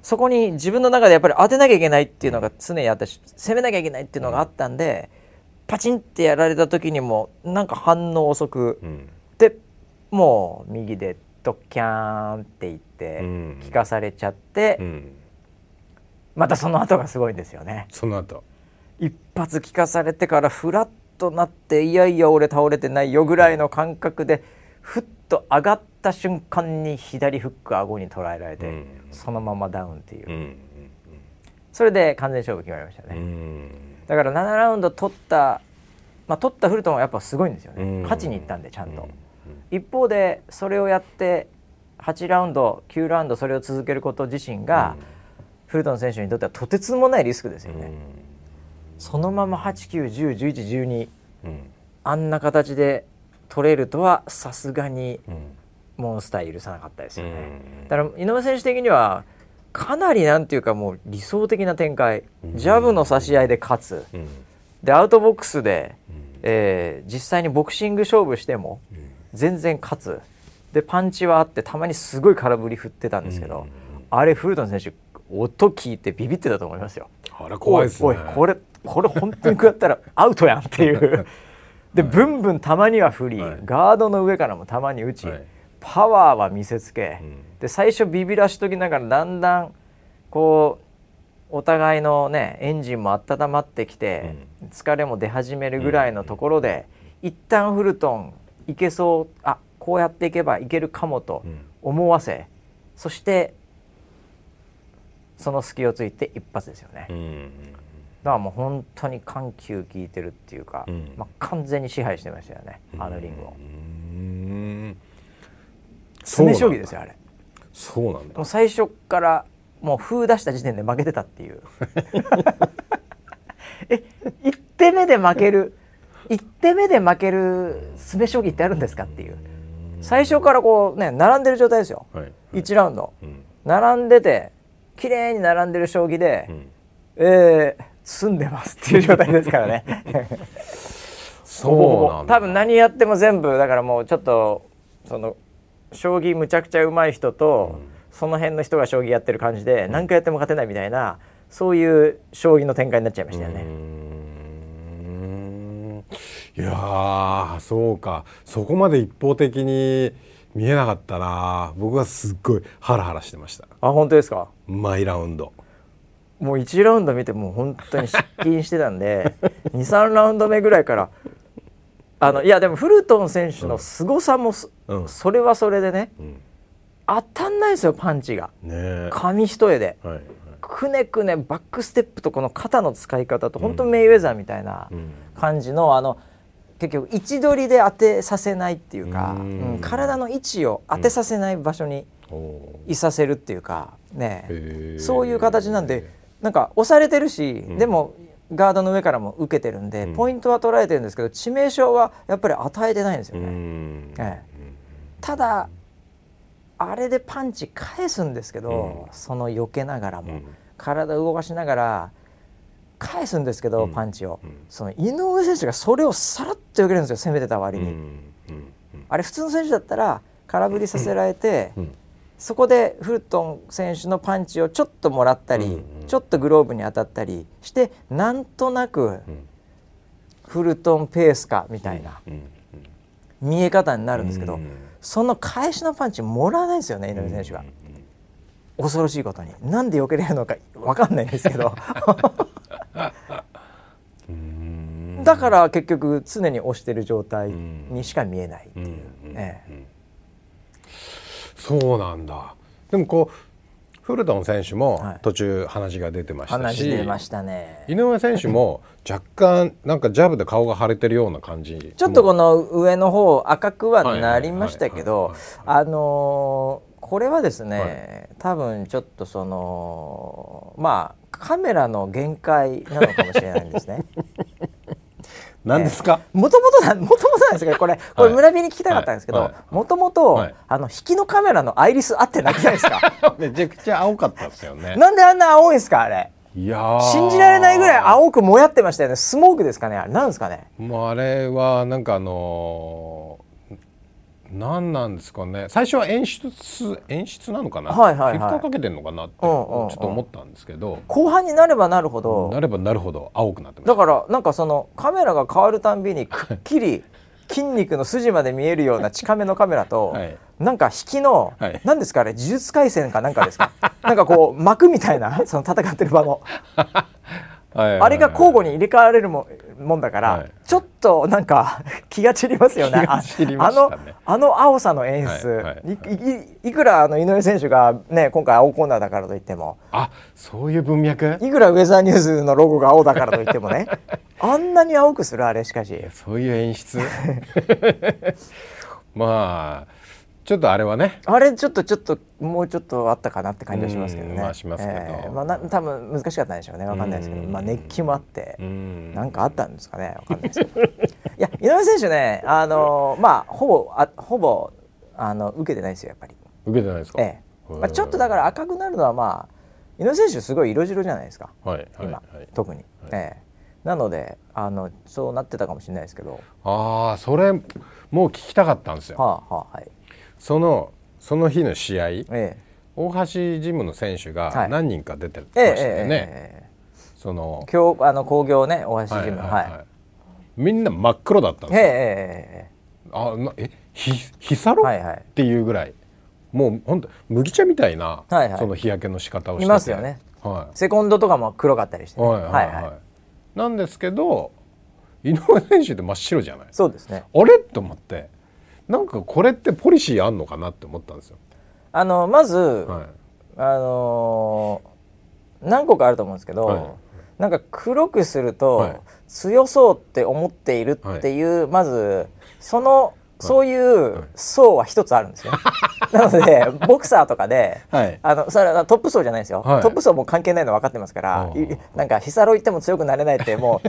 そこに自分の中でやっぱり当てなきゃいけないっていうのが常にあったし攻めなきゃいけないっていうのがあったんで、パチンってやられた時にもなんか反応遅く、うん。でもう右でドッキャーンっていってうん。効かされちゃって、うん。またその後がすごいんですよね。その後一発聞かされてからフラッとなっていやいや俺倒れてないよぐらいの感覚でふっと上がった瞬間に左フック顎に捉えられて、うん。そのままダウンっていう、うんそれで完全勝負決まりましたうね、ん。だから7ラウンド取ったまあ取ったフルトンはやっぱすごいんですよね、うん。勝ちに行ったんでちゃんと、うん。一方でそれをやって8ラウンド9ラウンドそれを続けること自身が、フルトン選手にとってはとてつもないリスクですよね、そのまま89101112うん。あんな形で取れるとはさすがにうん。モンスター許さなかったですよね。うんだから井上選手的にはかなりなんていうかもう理想的な展開。うん。ジャブの差し合いで勝つ。うん。でアウトボックスで、うん。えー実際にボクシング勝負しても全然勝つ。でパンチはあってたまにすごい空振り振ってたんですけど、あれフルトン選手音聞いてビビってたと思いますよ。あれ怖いですね。おいこれこれ本当に食らったらアウトやんっていう。でブンブンたまには振り、はい。ガードの上からもたまに打ち、はい。パワーは見せつけ、うん。で最初ビビらしときながらだんだんこうお互いのねエンジンも温まってきて、疲れも出始めるぐらいのところで、一旦フルトンいけそうあこうやっていけばいけるかもとうん。思わせ、そしてその隙をついて一発ですよね。うんだからもう本当に緩急効いてるっていうか、うん。まあ、完全に支配してましたよね、あのリングを。うん。詰め将棋ですよあれ。そうなんだ。もう最初からもう封出した時点で負けてたっていう。え1手目で負ける1手目で負ける詰め将棋ってあるんですかっていう。最初からこうね並んでる状態ですよ。はい1ラウンド。うん。並んでて綺麗に並んでる将棋で、うん。えー、詰んでますっていう状態ですからね。そう多分何やっても全部だからもうちょっとその将棋むちゃくちゃ上手い人と、その辺の人が将棋やってる感じで、何回やっても勝てないみたいなそういう将棋の展開になっちゃいましたよね。うん。いやーそうか。そこまで一方的に見えなかったな。僕はすっごいハラハラしてました。あ本当ですか？毎ラウンドもう1ラウンド見てもう本当に失禁してたんで 23ラウンド目ぐらいからあのいやでもフルトン選手の凄さもそ,、うん。それはそれでねうん。当たんないですよパンチが。ねえ。紙一重で。はいはい。くねくねバックステップとこの肩の使い方と本当メイウェザーみたいなうん。感じのあの結局位置取りで当てさせないっていうか、うん。うん体の位置を当てさせない場所にいさせるっていうかねそういう形なんでなんか押されてるし、うん。でもガードの上からも受けてるんで、うん。ポイントは捉えてるんですけど致命傷はやっぱり与えてないんですようね。ん。ええ。ただあれでパンチ返すんですけど、うん。その避けながらも、うん。体動かしながら返すんですけど、うん。パンチを、うん。その井上選手がそれをさらっと避けるんですよ攻めてた割に、あれ普通の選手だったら空振りさせられて、うんそこでフルトン選手のパンチをちょっともらったり、うんうん。ちょっとグローブに当たったりしてなんとなくうん。フルトンペースかみたいなうん見え方になるんですけど、うん。その返しのパンチもらわないですよね井上選手が。恐ろしいことに。なんで避けれるのか分かんないんですけど。うん。だから結局常に押してる状態にしか見えないっていう、うん。ええそうなんだ。でもこうフルトン選手もはい。途中話が出てましたし、話出ましたね。井上選手も 若干なんかジャブで顔が腫れてるような感じちょっとこの上の方赤くはなりましたけはいどはいはい。あのーこれはですね、はい。多分ちょっとそのまあカメラの限界なのかもしれないんですね。何ですか、もともとなもともとなんですけどこれこれ村人に聞きたかったんですけどもともとはい。あの引きのカメラのアイリス合ってなくないですか。めちゃくちゃ青かったですよね。なんであんな青いんですかあれ。いやー。信じられないぐらい青くもやってましたよね。スモークですかねあれ。なんですかね。もうあれはなんかあのー何なんですかね。最初は演出演出なのかな、はいはいはい。フィルターかけてんのかなってちうんうんうん。ょっと思ったんですけど、後半になればなるほど、なればなるほど青くなってまだすからなんかそのカメラが変わるたんびにくっきり筋肉の筋まで見えるような近めのカメラと、はい。なんか引きの、はい。何ですかあれ呪術廻戦かなんかですか？なんかこう幕みたいなその戦ってる場の。はいはいはい。あれが交互に入れ替われるももんだから、はい。ちょっとなんか 気が散りますよね。ね。ああのあの青さの演出、はいいくらあの井上選手がね今回青コーナーだからといっても。あそういう文脈？いくらウェザーニューズのロゴが青だからといってもね。あんなに青くするあれしかし。そういう演出？まあちょっとあれはねあれちょっとちょっともうちょっとあったかなって感じはしますけどね。うんまあしますけどえーまあな多分難しかったんでしょうね。わかんないですけど、うんまあ熱気もあってう、んなんかあったんですかね。わかんないですけど。いや 井上選手ね、あのまあほぼあほぼあの受けてないですよやっぱり。受けてないですか、ええ。まあちょっとだから赤くなるのはまあ井上選手すごい色白じゃないですか。はいはい今、はい特に。ええ。なのであのそうなってたかもしれないですけど、ああそれもう聞きたかったんですよはあはあはい。そのその日の試合ええ。大橋ジムの選手はい。が何人か出てまええしたよね、そのえ今日あの工業ね大橋ジムはい。みんな真っ黒だったんええですよ、ええあなえひ日サロ、はいはい。っていうぐらい。もう本当麦茶みたいな、はいはい。その日焼けの仕方をしてて。いますよね。はセコンドとかも黒かったりしてい、ね、はい。はいはい。なんですけど井上選手って真っ白じゃない？そうですね。あれ？と思ってなんかこれってポリシーあんのかなって思ったんですよ。あのまず、はい。あのー何個かあると思うんですけど、はい。なんか黒くすると、はい。強そうって思っているっていう、まずそのそういう層は一つあるんですよ。なのでボクサーとかで、はい。あのそれはトップ層じゃないですよ、はい。トップ層も関係ないの分かってますから、なんかヒサロ行っても強くなれないっても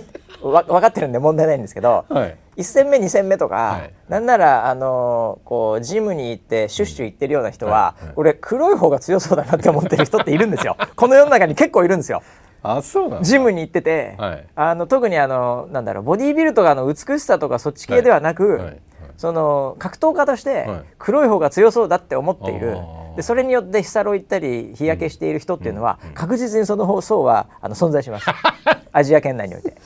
う わ分かってるんで問題ないんですけど、はい。1戦目2戦目とか、はい。なんならあのーこうジムに行ってシュッシュ行ってるような人は、俺黒い方が強そうだなって思ってる人っているんですよ。この世の中に結構いるんですよ。あそうなんだ。ジムに行ってて、はい。あの特にあのなんだろうボディービルとかの美しさとかそっち系ではなく、その格闘家としてはい。黒い方が強そうだって思っている、あー。でそれによって日サロ行ったり日焼けしている人っていうのは、確実にその層はあの存在します。アジア圏内において。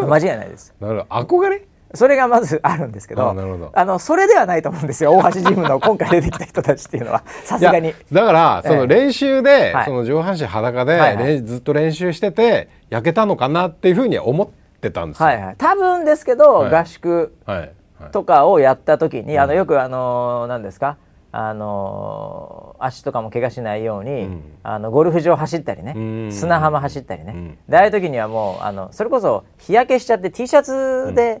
間違いないです。なるほど。憧れ？それがまずあるんですけどあなるほど。あのそれではないと思うんですよ。大橋ジムの 今回出てきた人たちっていうのは。さすがに。だからその練習で、はい。その上半身裸で、はいずっと練習してて焼けたのかなっていうふうに思ってたんですよ。はいはい、多分ですけど、はい。合宿はいはいとかをやった時に、あのよくあの何ですか？あの足とかも怪我しないように、ん。あのゴルフ場走ったりねうん。砂浜走ったりね、うん。でああいう時にはもうあのそれこそ日焼けしちゃって T シャツで、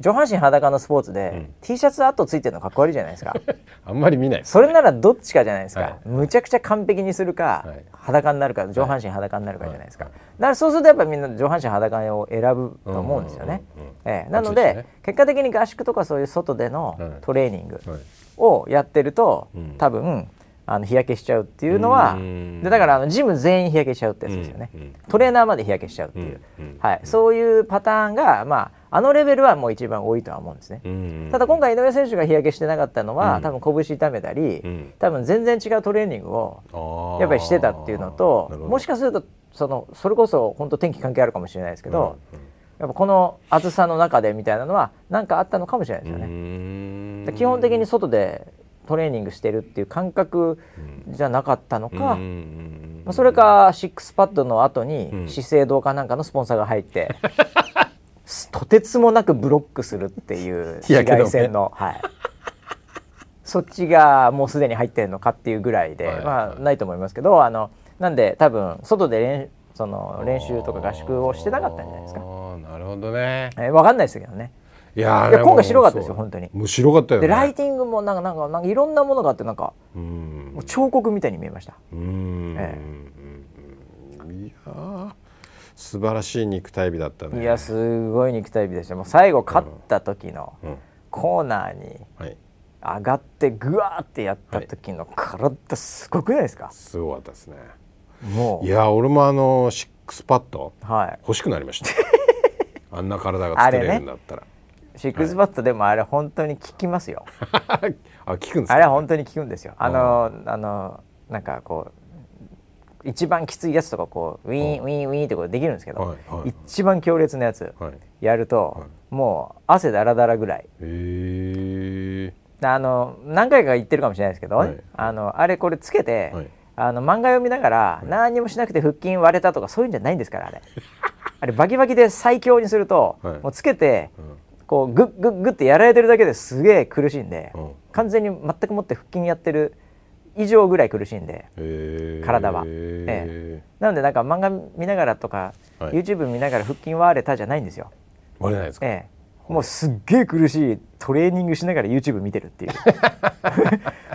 上半身裸のスポーツで、T シャツ跡ついてるのかっこ悪いじゃないですか。あんまり見ない。ですそれならどっちかじゃないですか、はい。むちゃくちゃ完璧にするか、はい。裸になるか上半身裸になるかじゃないですか、はい。だからそうするとやっぱみんな上半身裸を選ぶと思うんですよね。うんうんうんええ。なのでね。結果的に合宿とかそういう外でのはいトレーニングはいをやってると、うん。多分あの日焼けしちゃうっていうのはうん。でだからあのジム全員日焼けしちゃうってやつですよね、うんうんトレーナーまで日焼けしちゃうっていう、うんうん。はい、そういうパターンが、まあ、あのレベルはもう一番多いとは思うんですね。うんただ今回井上選手が日焼けしてなかったのは、うん。多分拳痛めたり、うん。多分全然違うトレーニングをやっぱりしてたっていうのともしかするとそのそれこそ本当天気関係あるかもしれないですけど、うん。うんやっぱこの暑さの中でみたいなのは何かあったのかもしれないですよね。基本的に外でトレーニングしてるっていう感覚じゃなかったのか、まあ、それかシックスパッドの後にうん。資生堂かなんかのスポンサーが入って、とてつもなくブロックするっていう紫外線の、はい、そっちがもうすでに入ってるのかっていうぐらいで、はいまあないと思いますけどあのなんで多分外で練その練習とか合宿をしてなかったんじゃないですか。なるほどね。えー、分かんないですけどね。いやいや今回白かったですよ本当に。もう白かったよね。でライティングもなんかなんかなんかいろんなものがあってなんかうん。もう彫刻みたいに見えました。うん。えいやー素晴らしい肉体美だったね。いやすごい肉体美でした。もう最後勝った時のうん。コーナーにはい。上がってグワーってやった時の体すごくないですか、すごかったですね。もいや俺もあのシックスパッドうはい。欲しくなりました。あんな体が作れるんだったら。シックスパッドでもあれ本当に効きますよ、あ効くんですあれはか本当に効くんですよ。あのあのなんかこう一番きついやつとかこうウィーンウィーンウィーンってこうできるんですけど、はいはい。一番強烈なやつはい。やると、もう汗だらだらぐらい。あの何回か言ってるかもしれないですけど、はい。あのあれこれつけて、はい。あの漫画読みながら、何にもしなくて腹筋割れたとかそういうんじゃないんですからあれ。あれバキバキで最強にすると、はい。もうつけて、ん。こうグッグッグッってやられてるだけですげえ苦しいんで、うん。完全に全くもって腹筋やってる以上ぐらい苦しいんで体は。えなのでなんか漫画見ながらとか、はい。YouTube 見ながら腹筋割れたじゃないんですよ。割れないですか、ええ、もうすっげえ苦しいトレーニングしながら YouTube 見てるっていう。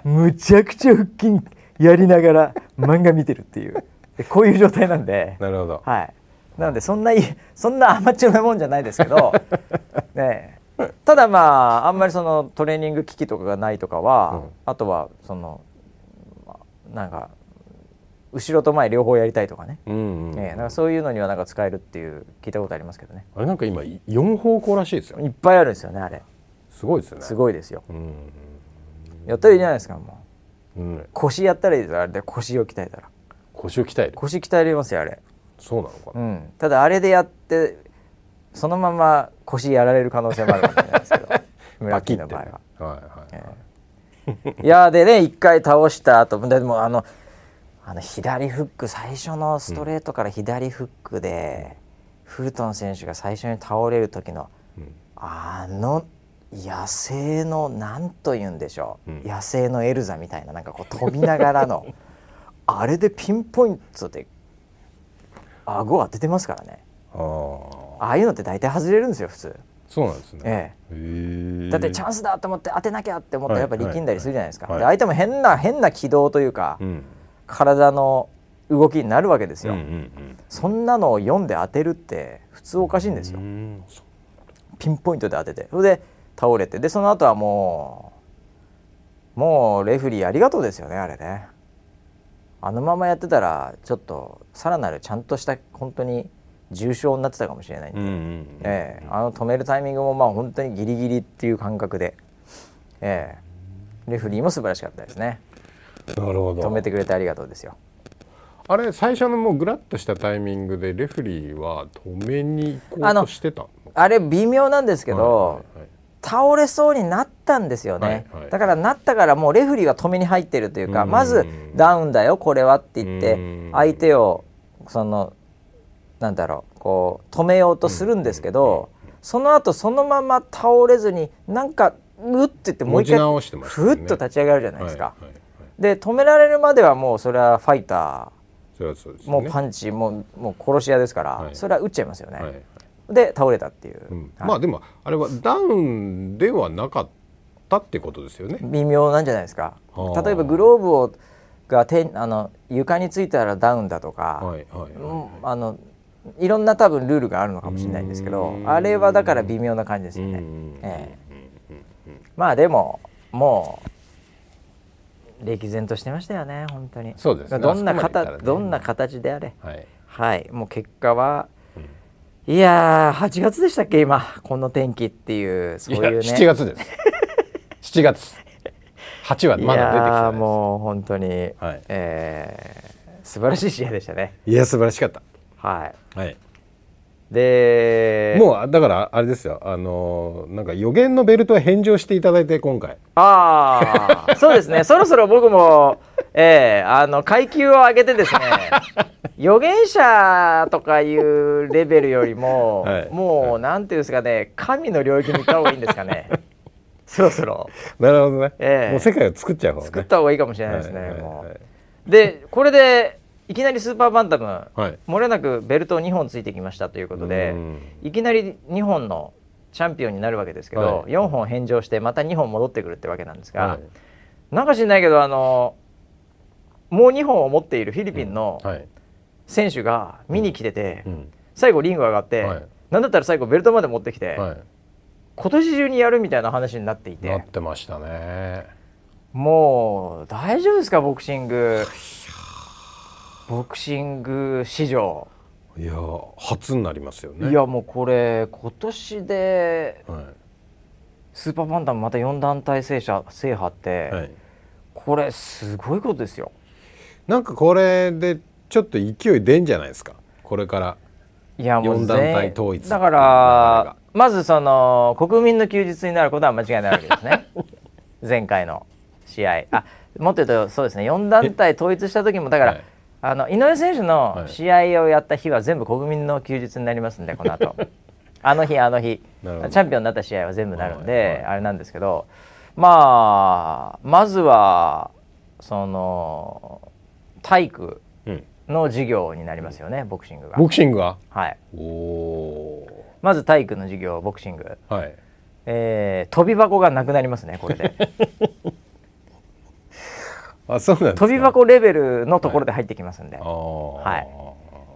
むちゃくちゃ腹筋やりながら漫画見てるっていう。でこういう状態なんで、なるほど、はい、なのでそんないそんなアマチュアなもんじゃないですけど、ねえ、ただまああんまりそのトレーニング機器とかがないとかは、うん。あとはそのまあなんか後ろと前両方やりたいとかね、うんうんええなんかそういうのにはなんか使えるっていう聞いたことありますけどね。あれなんか今4方向らしいですよ。いっぱいあるんですよねあれ。すごいですよね。すごいですよ。うんやったらいいじゃないですかもう。うん、腰やったらいいですよあれ。で腰を鍛えたら。腰を鍛える。腰鍛えれますよあれ。そうなのかな、うん。ただあれでやってそのまま腰やられる可能性もあるかもしれないですけど。村木の場合は。はいはい、い やでね一回倒した後でもあのあの左フック最初のストレートから左フックで、フルトン選手が最初に倒れる時のうん。あの野生の何と言うんでしょう、うん。野生のエルザみたいななんかこう飛びながらの あれでピンポイントで顎当ててますからね。ああいうのって大体外れるんですよ普通、そうなんですね。えへえ、えだってチャンスだと思って当てなきゃって思ったらやっぱり力んだりするじゃないですか、はいで相手も変な変な軌道というか、うん。体の動きになるわけですよ、うんうんそんなのを読んで当てるって普通おかしいんですよ、うんそピンポイントで当てて。それで倒れて。でその後はもうもうレフェリーありがとうですよねあれね。あのままやってたらちょっとさらなるちゃんとした本当に重傷になってたかもしれないんで、うんうんうん。ええ。あの止めるタイミングもまあ本当にギリギリっていう感覚で、ええ。レフェリーも素晴らしかったですね。なるほど。止めてくれてありがとうですよ。あれ最初のもうグラッとしたタイミングでレフェリーは止めに行こうとしてたの？あれ微妙なんですけど、はいはいはい。倒れそうになったんですよね、はいはい。だからなったからもうレフェリーは止めに入ってるというかうん。まずダウンだよこれはって言ってうん。相手をそのなんだろうこう止めようとするんですけどその後そのまま倒れずになんかうって言ってもう一回ふっと立ち上がるじゃないですか。で止められるまではもうそれはファイターもうパンチもうもう殺し屋ですから、はい。それは打っちゃいますよね。で倒れたっていう、まあでもあれはダウンではなかったってことですよね。微妙なんじゃないですか。はあ。例えばグローブをが手あの床についたらダウンだとか、あのいろんな多分ルールがあるのかもしれないんですけどうんあれはだから微妙な感じですい。よね、うんえまあでももう歴然としてましたよね本当にそうですねどんなあそこまでいったらね形どんな形であれはい。はいもう結果は、いやー8月でしたっけ今この天気っていうそういうねいや7月です。7月。8はまだ出てきていやもう本当に、はいえー素晴らしい試合でしたね。いや素晴らしかった。はい。はい。で、もうだからあれですよ。あのーなんか予言のベルトは返上していただいて今回。ああ、そうですね。そろそろ僕も、えーあの階級を上げてですね。預言者とかいうレベルよりも、はいもう、なんていうんですかね、神の領域に行った方がいいんですかね。そろそろなるほどね。ええもう世界を作っちゃう方ね。作った方がいいかもしれないですね。はいはいもうはいで、これでいきなりスーパーバンタム、はい。漏れなくベルト2本ついてきましたということでうん。いきなり2本のチャンピオンになるわけですけど、はい。4本返上してまた2本戻ってくるってわけなんですが、はい。なんか知んないけどあのもう2本を持っているフィリピンのはい。選手が見に来てて、うん。最後リング上がって、はい。なんだったら最後ベルトまで持ってきて、はい。今年中にやるみたいな話になっていなてってましたね。もう大丈夫ですかボクシングボクシング史上。いや初になりますよね。いやもうこれ今年ではスーパーバンタムまた4団体制覇制覇って、い、はい、これすごいことですよ。なんかこれでちょっと勢い出んじゃないですか？これから。いやもう四団体全統一だからまずその国民の休日になることは間違いないわけですね。前回の試合。あもっと言うとそうですね。4団体統一した時もだから、はいあの井上選手はい。の試合をやった日は全部国民の休日になりますんでこの後。あの日あの日。チャンピオンになった試合は全部なるんで、はいはい。あれなんですけどまあまずはその体育うん、の授業になりますよねボクシングが。ボクシングが？はい、まず体育の授業ボクシング、ーはい。えー、飛び箱がなくなりますねこれで あそうなん飛び箱レベルのところで入ってきますんで、ああはい。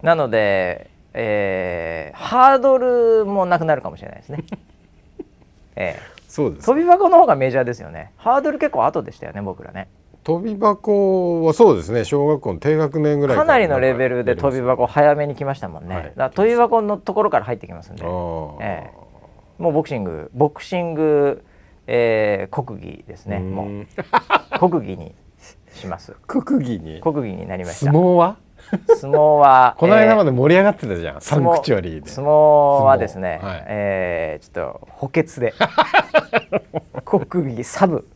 なので、えーハードルもなくなるかもしれないですね、えそうです。ー飛び箱の方がメジャーですよね。ハードル結構後でしたよね僕らね。飛び箱はそうですね。小学校の低学年ぐらいかなりのレベルで飛び箱箱早めに来ましたもんね、はい。だ飛び箱のところから入ってきますんで。ああ、えもうボクシングボクシング、えー国技ですね。もうん。う。国技にします。国技に？国技になりました。相撲は？相撲は この間までで盛り上がってたじゃん、サンクチュアリーで。相撲はですね、はい。えーちょっと補欠で。国技サブ。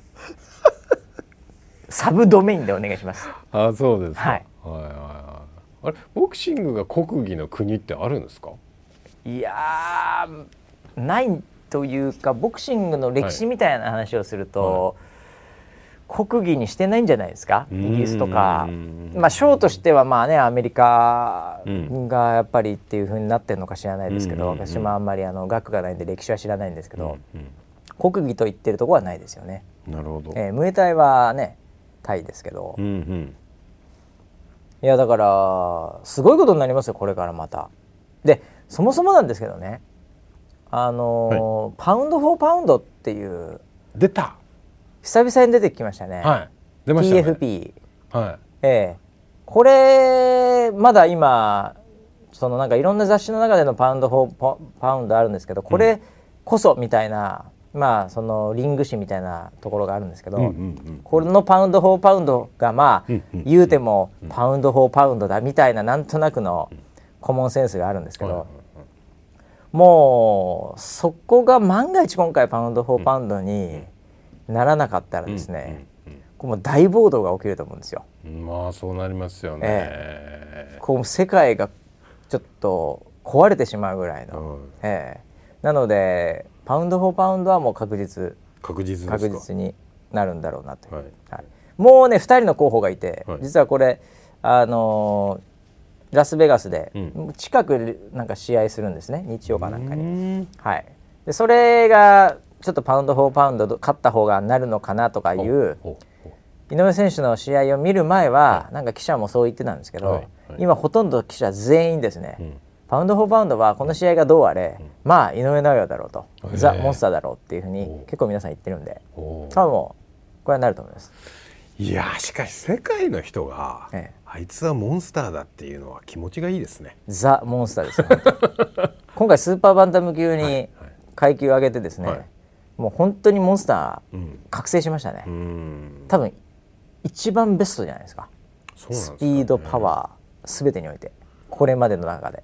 サブドメインでお願いします。あそうですか。はい。はいはいはい。あれボクシングが国技の国ってあるんですか？いやーないというかボクシングの歴史みたいな話をすると、国技にしてないんじゃないですか？イギリスとか。うん。まあ賞としてはまあねアメリカうん。がやっぱりっていう風になってるのか知らないですけど、うん私もあんまりあの学がないんで歴史は知らないんですけど、うん国技と言ってるところはないですよね、なるほど、えー、ムエタイはねタイですけど、うんうん。いやだからすごいことになりますよこれからまた。でそもそもなんですけどね。あのーパウンド・フォー・パウンドっていう出た久々に出てきましたね、はい。出ましたね。TFP、はええ。これまだ今そのなんかいろんな雑誌の中でのパウンド・フォー・パパウンドあるんですけどこれこそみたいな、まあそのリング誌みたいなところがあるんですけど、い、うんうんうん、これのパウンド・フォー・パウンドがまあ、うんうん言うてもパウンド・フォー・パウンドだみたいななんとなくのコモンセンスがあるんですけど、もうそこが万が一今回パウンド・フォー・パウンドにならなかったらですね、こう大暴動が起きると思うんですよ。うんまあそうなりますよね、こう世界がちょっと壊れてしまうぐらいの、うん。ええ。なのでパウンド・フォー・パウンドはもう確実。確実確実になるんだろうなとはい。はい。もうね2人の候補がいて、はい。実はこれあのーラスベガスで、う近くなんか試合するんですね。日曜かなんかに。にはい、でそれがちょっとパウンド・フォー・パウンド勝った方がなるのかなとかいう井上選手の試合を見る前は、なんか記者もそう言ってたんですけど、はいはい。今ほとんど記者全員ですね、うん。パウンド・フォー・パウンドはこの試合がどうあれ、まあ井上尚弥だろうと、ザ・モンスターだろうっていうふうにお結構皆さん言ってるんで多分もうこれはなると思います。いやしかし世界の人が、ええ。あいつはモンスターだっていうのは気持ちがいいですね。ザ・モンスターです今回スーパーバンタム級に階級を上げてですね、はいもう本当にモンスターうん。覚醒しましたね、うん。多分一番ベストじゃないですか。ね。スピードパワー全てにおいて。これまでの中で。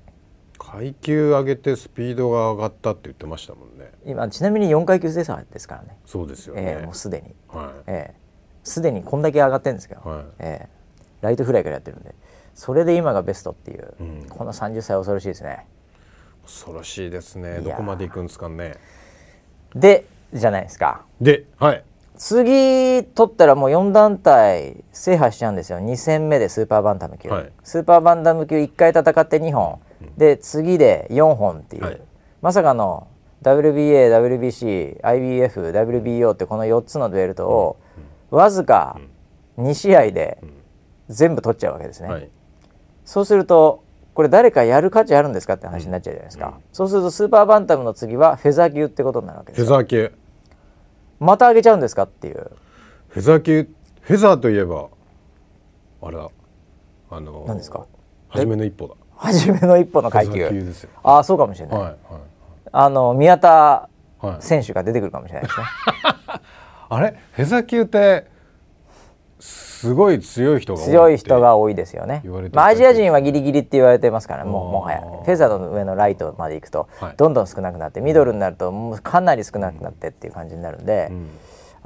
階級上げてスピードが上がったって言ってましたもんね。今ちなみに4階級制差ですからね。そうですよね。ええもうすでに。はええ。すでにこんだけ上がってるんですけど、はい。ええ。ライトフライからやってるんで。それで今がベストっていう、うん。この30歳恐ろしいですね。い恐ろしいですね。どこまで行くんですかね。でじゃないですか。ではい。次取ったらもう4団体制覇しちゃうんですよ。2戦目でスーパーバンタム級、はい。スーパーバンタム級1回戦って2本、で次で4本っていう、はい。まさかの WBA、WBC、IBF、WBO ってこの4つのベルトをわずか2試合で全部取っちゃうわけですね、はい。そうするとこれ誰かやる価値あるんですかって話になっちゃうじゃないですか、そうするとスーパーバンタムの次はフェザー級ってことになるわけでフェザー級また上げちゃうんですかっていう。フェザー級フェザーといえばあれだ。あの何ですか？初めの一歩だ。初めの一歩の階級。ああそうかもしれない、はいはい。あの宮田はい。選手が出てくるかもしれないですね、あれ？フェザー級ってすごい強い人が強い人が多いですよね。まあ、アジア人はギリギリって言われてますからもうもはやフェザーの上のライトまで行くとはい。どんどん少なくなってミドルになるともうかなり少なくなってっていう感じになるんで、うん。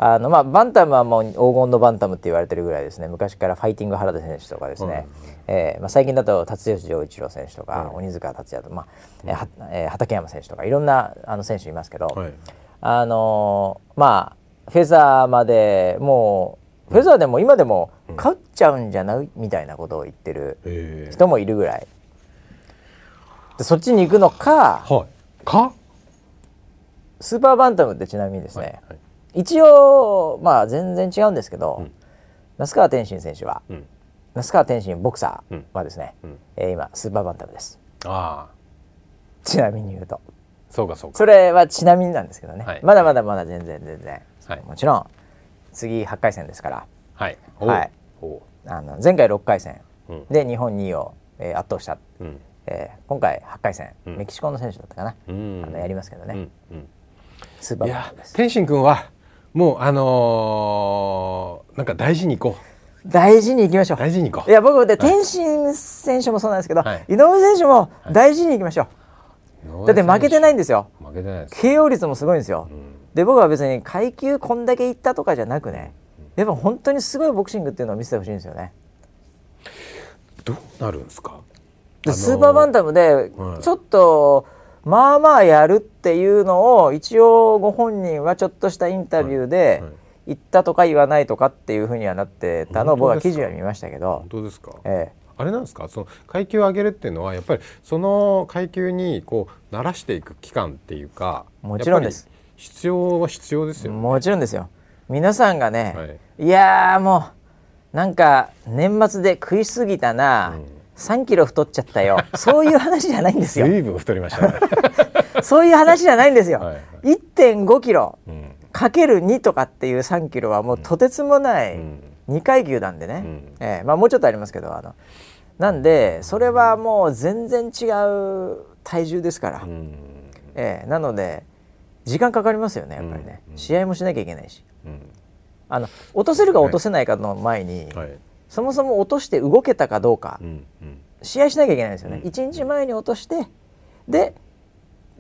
あのまあ、バンタムはもう黄金のバンタムって言われてるぐらいですね。昔からファイティング原田選手とかですね、はい。えーまあ、最近だと辰吉丈一郎選手とか、はい。鬼塚達也と、まあえーはえー畠山選手とかいろんなあの選手いますけど、はい。あのーまあフェザーまでもうフェザーでも今でも勝っちゃうんじゃない？みたいなことを言ってるえ。ー人もいるぐらい。でそっちに行くのかはい。か？スーパーバンタムってちなみにですね、はいはい。一応まあ全然違うんですけど、うん。那須川天心選手はうん。那須川天心ボクサーうん。はですね、うん。えー今スーパーバンタムです。ああ。ちなみに言うと。そうかそうか。それはちなみになんですけどね、はい。まだまだまだ全然全然、はい。もちろん次8回戦ですから。はい。はい。あの前回6回戦。うん。で日本2位を、えー圧倒した、うん。えー今回8回戦、うん。メキシコの選手だったかな、うん。あのやりますけどね、うん。うん。スーパーいや天心君はもうあのーなんか大事にいこ大事にいきましょう。大事にいこう。いや僕で天心選手もそうなんですけど、はい。井上選手も大事にいきましょう、うだって負けてないんですよ。負けてないです。KO 率もすごいんですよ、うんで僕は別に階級こんだけいったとかじゃなくねやっぱ本当にすごいボクシングっていうのを見せてほしいんですよね。どうなるんですか？でスーパーバンタムではい。ちょっとまあまあやるっていうのを一応ご本人はちょっとしたインタビューで言ったとか言わないとかっていうふうにはなってたのを僕は記事は見ましたけど。本、当ですか？え。あれなんですか？その階級を上げるっていうのはやっぱりその階級にこう慣らしていく期間っていうかもちろんです必要は必要ですえ、よ。ねもちろんですよ。皆さんがね、はい。い、やーもうなんか年末で食いすぎたな、うん。3キロ太っちゃったよ。そういう話じゃないんですよ。随分太りましたね。そういう話じゃないんですよ、はいはい。1.5キロうん。かける2とかっていう3キロはもうとてつもないうん。2階級なんでね、うん。ええ。まあ、もうちょっとありますけどあの。なんでそれはもう全然違う体重ですから、うん。ええ。なので時間かかりますよねやっぱりね、うん試合もしなきゃいけないし。うん。あの落とせるか落とせないかの前に、はい。そもそも落として動けたかどうか、うんうん。試合しなきゃいけないんですよね、うん。1日前に落としてで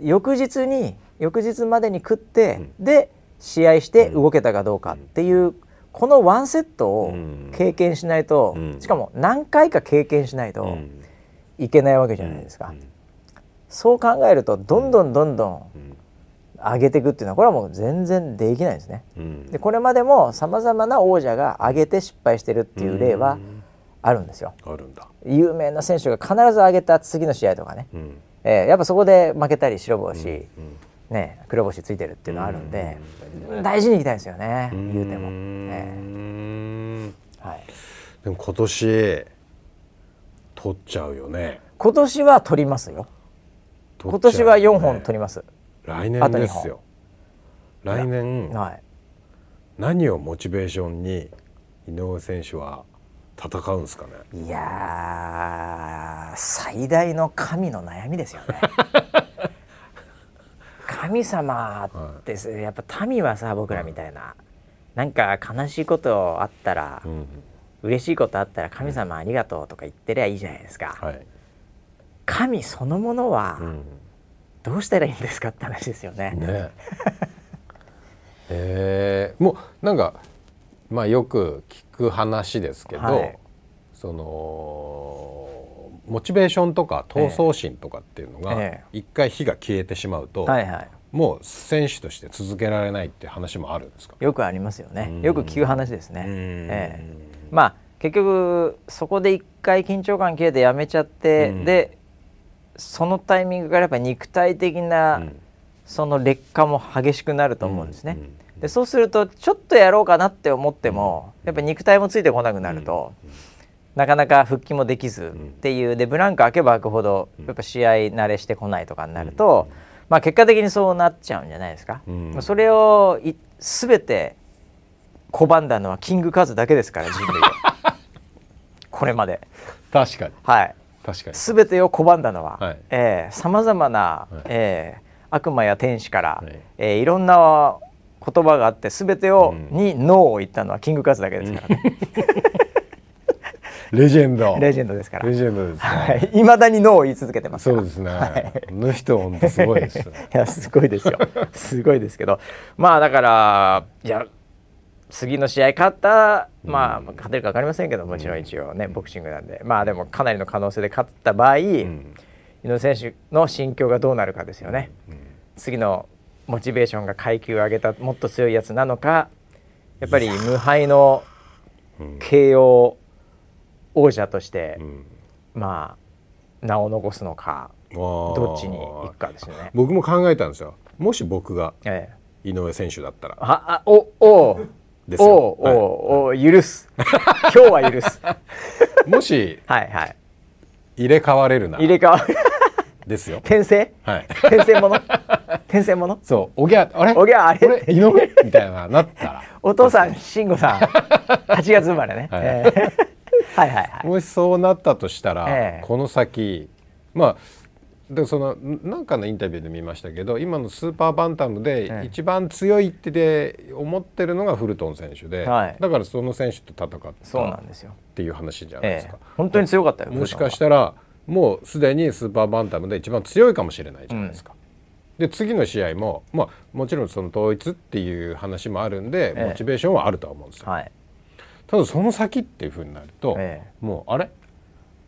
翌日に翌日までに食って、で試合して動けたかどうかっていう、このワンセットをうん。経験しないと、うん。しかも何回か経験しないとうん。いけないわけじゃないですか、うん。そう考えるとどんどんどんどん上げていくっていうのはこれはもう全然できないですね。うん。でこれまでもさまざまな王者が上げて失敗してるっていう例はうん。あるんですよ。あるんだ。有名な選手が必ず上げた次の試合とかね、うん。えーやっぱそこで負けたり白星、うんね、黒星ついてるっていうのはあるんで、大事にいきたいですよね、うん言うても、はい、でも今年取っちゃうよね。今年は取りますよ。今年は4よね。本取ります、来年ですよ。来年はい、何をモチベーションに井上選手は戦うんですかね？いやー最大の神の悩みですよね。神様ってさやっぱ民はさ僕らみたいな、なんか悲しいことあったら、うん嬉しいことあったら神様ありがとうとか言ってりゃいいじゃないですか、はい。神そのものはうんどうしたらいいんですかって話ですよね。ね。えー。もうなんかまあよく聞く話ですけど、はい。そのモチベーションとか闘争心とかっていうのがえ一回火が消えてしまうと、はいはい。もう選手として続けられないっていう話もあるんですか？よくありますよね。うん。よく聞く話ですね。うん。ええ。まあ結局そこで一回緊張感切れてやめちゃって、うん。でそのタイミングからやっぱり肉体的な、うん。その劣化も激しくなると思うんですね。でそうするとちょっとやろうかなって思っても、やっぱり肉体もついてこなくなると、なかなか復帰もできずっていう。でブランク開けば開くほどやっぱ試合慣れしてこないとかになると、まあ、結果的にそうなっちゃうんじゃないですか。うん。それをい全て拒んだのはキングカズだけですから人類で これまで。確かに。はい確かに。全てを拒んだのは、さまざまな、はい。えー悪魔や天使から、はい。えーいろんな言葉があって全てを、うん。にノーを言ったのはキングカズだけですからね、レジェンド。レジェンドですから。レジェンドですね、はい、未だにノーを言い続けてますそうですね、はいあの人本当すごいですねいやすごいですよ。すごいですけど。まあだからいや次の試合勝ったまあ勝てるか分かりませんけどもちろん一応ねボクシングなんで。まあでもかなりの可能性で勝った場合、ん。井上選手の心境がどうなるかですよね、次のモチベーションが階級を上げたもっと強いやつなのかやっぱり無敗の慶応王者として、ん。まあ名を残すのかどどっちに行くかですよね。僕も考えたんですよ。もし僕がええ。井上選手だったら。ああおおですよ。おおお許す。今日は許す。もしはいはい。入れ替われるな入れ替わる。ですよ。転生？はい。転生もの？転生もの？そうおぎゃあれ？おぎゃあれ？井上？みたいななったら。お父さん慎吾さん。8月生まれね、はい。ええはいはいはい。もしそうなったとしたら、ええ。この先まあでそのなんかのインタビューで見ましたけど今のスーパーバンタムええ。で一番強いってで思ってるのがフルトン選手で、はい。だからその選手と戦ったそうなっんですよ、ていう話じゃないでええ。すか。本当に強かったよもしかしたたらもうすでにスーパーバンタムで一番強いかもしれないじゃないですか。で次の試合も、まあ、もちろんその統一っていう話もあるんで、ええ。モチベーションはあるとは思うんですよ。はい。ただその先っていうふうになると、え。もうあれ？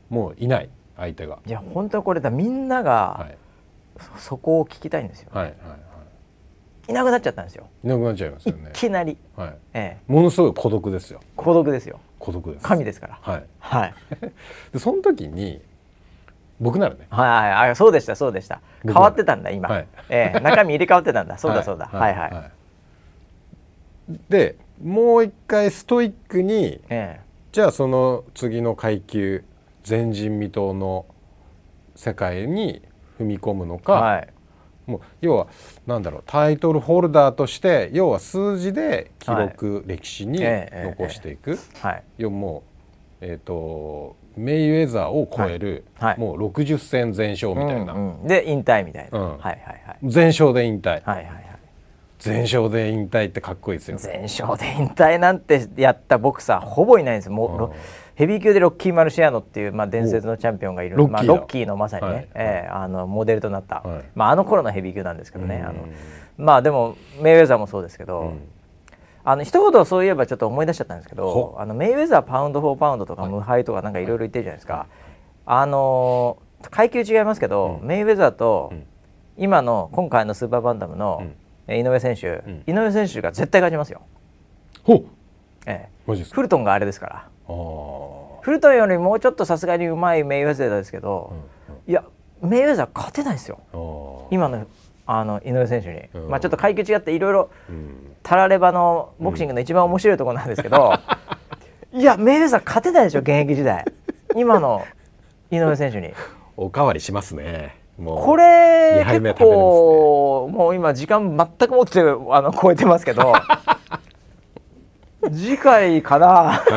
もういない相手が。いや本当にこれだみんなはがい。そそこを聞きたいんですよ、はいはいはい。なくなっちゃったんですよ。いなくなっちゃいますいよね。きなり、はい。ええ、ものすごい孤独ですよ。孤独ですよ。孤独です。神ですから。はい。はい。でその時に僕ならね。はいはいあそうでしたそうでした。変わってたんだ今、はい。ええ。中身入れ替わってたんだ。そうだそうだ。はいはい、い。でもう一回ストイックにえ。じゃあその次の階級前人未到の世界に踏み込むのか、えはい。もう要はなんだろうタイトルホルダーとして要は数字で記録、歴史にええ残していく、はい。要はもうえっ、とメイウェザーを超える、はい。はい。もう60戦全勝みたいな、うんうんで引退みたいな、うん。はいはいはい。全勝で引退、はいはいはい。全勝で引退ってかっこいいですよね。全勝で引退なんてやったボクサーほぼいないんですよ。もう、うん。ロヘビー級でロッキー・マルシアノっていう、まあ、伝説のチャンピオンがいるまあ、ロッキーだ。ロッキーのまさにね、はい。ええあのモデルとなった、はい。まあ、あの頃のヘビー級なんですけどね、うん。あのまあでもメイウェザーもそうですけど、うん。あの一言そういえばちょっと思い出しちゃったんですけどほ。あのメイウェザーパウンド・フォー・パウンドとか無敗とかなんかいろいろ言ってるじゃないですか、あのー階級違いますけど、うん。メイウェザーと、うん。今の今回のスーパーバンタムの、うん。え井上選手、ん。井上選手が絶対勝ちますよ、ほ。うええ、マジですか。フルトンがあれですから。あーフルトンよりもうちょっとさすがにうまいメイウェザーですけど、いやメイウェザー勝てないですよ。今のあの井上選手に、うん。まあちょっと階級違っていろいろうん。タラレバのボクシングの一番面白いところなんですけど、いやメイウェザー勝てないでしょ現役時代。今の井上選手に。おかわりしますね。もうこれ結構もう今時間全くもってあの超えてますけど。次回かな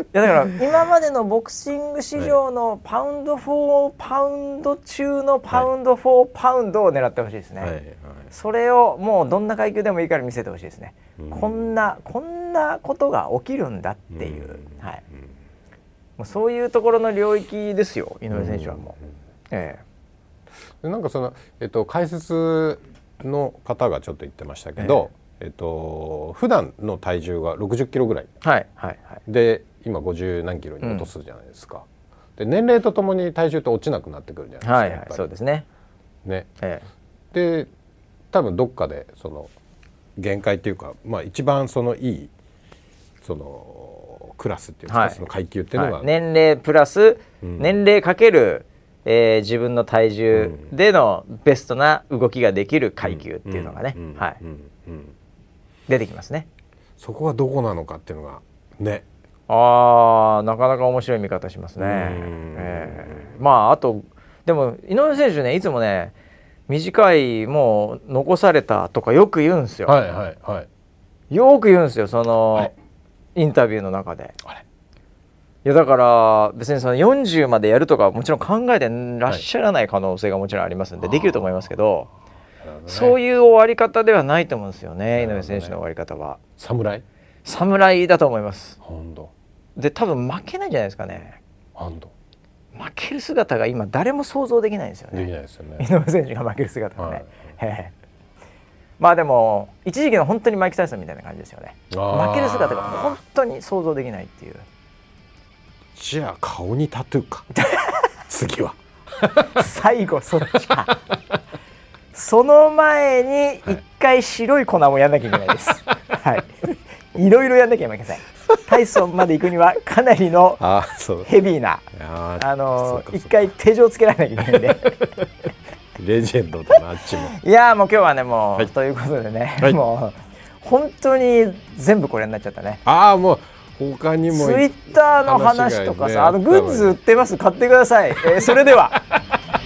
いやだから今までのボクシング史上のパウンド・フォー・パウンド中のパウンド・フォー・パウンドを狙ってほしいですね、はい。はいそれをもうどんな階級でもいいから見せてほしいですね、うん。こんなこんなことが起きるんだっていう、うん。はい、もうそういうところの領域ですよ井上選手はもう、えでなんかその、えっと、解説の方がちょっと言ってましたけど、えっと普段の体重が60キロぐらい。えはいはいはい。で今50何キロに落とすじゃないですか、で年齢とともに体重って落ちなくなってくるじゃないですか、はいはいそうですね、ね。えで多分どっかでその限界っていうか、まあ、一番そのいいそのクラスっていうか、はい。その階級ってえいうのが、はい、年齢プラス、うん。年齢かける、えー自分の体重でのベストな動きができる階級っていうのがね、出てきますね。そこはどこなのかっていうのがねあーなかなか面白い見方しますね、うん。ええ。まああとでも井上選手ねいつもね短いもう残されたとかよく言うんですよ、はいはいはい。よく言うんですよその、はい。インタビューの中で。いやだから別にその40までやるとかはもちろん考えてらっしゃらない可能性がもちろんありますんで、できると思いますけどそういういう終わり方ではないと思うんですよね井上選手の終わり方は。侍侍だと思います。本当。で多分負けないんじゃないですかね。本当。負ける姿が今誰も想像できないんですよね。できないですよね。井上選手が負ける姿がね、はい。ええ。まあでも一時期の本当にマイク・タイソンみたいな感じですよね。負ける姿が本当に想像できないっていう。じゃあ顔にタトゥーか。次は。最後そっちか。その前に一回白い粉もやんなきゃいけないです。はいいろいろやんなきゃいけません。タイソンまで行くにはかなりの ヘビーなあの一回手錠つけられなきゃいけないんで。レジェンドだなあっちも。いやーもう今日はねもう、はい。ということでね、はい。もう本当に全部これになっちゃったね。ああもう他にもツイッターの話とかさ、ね。あのグッズ売ってます。買ってください、えーそれでは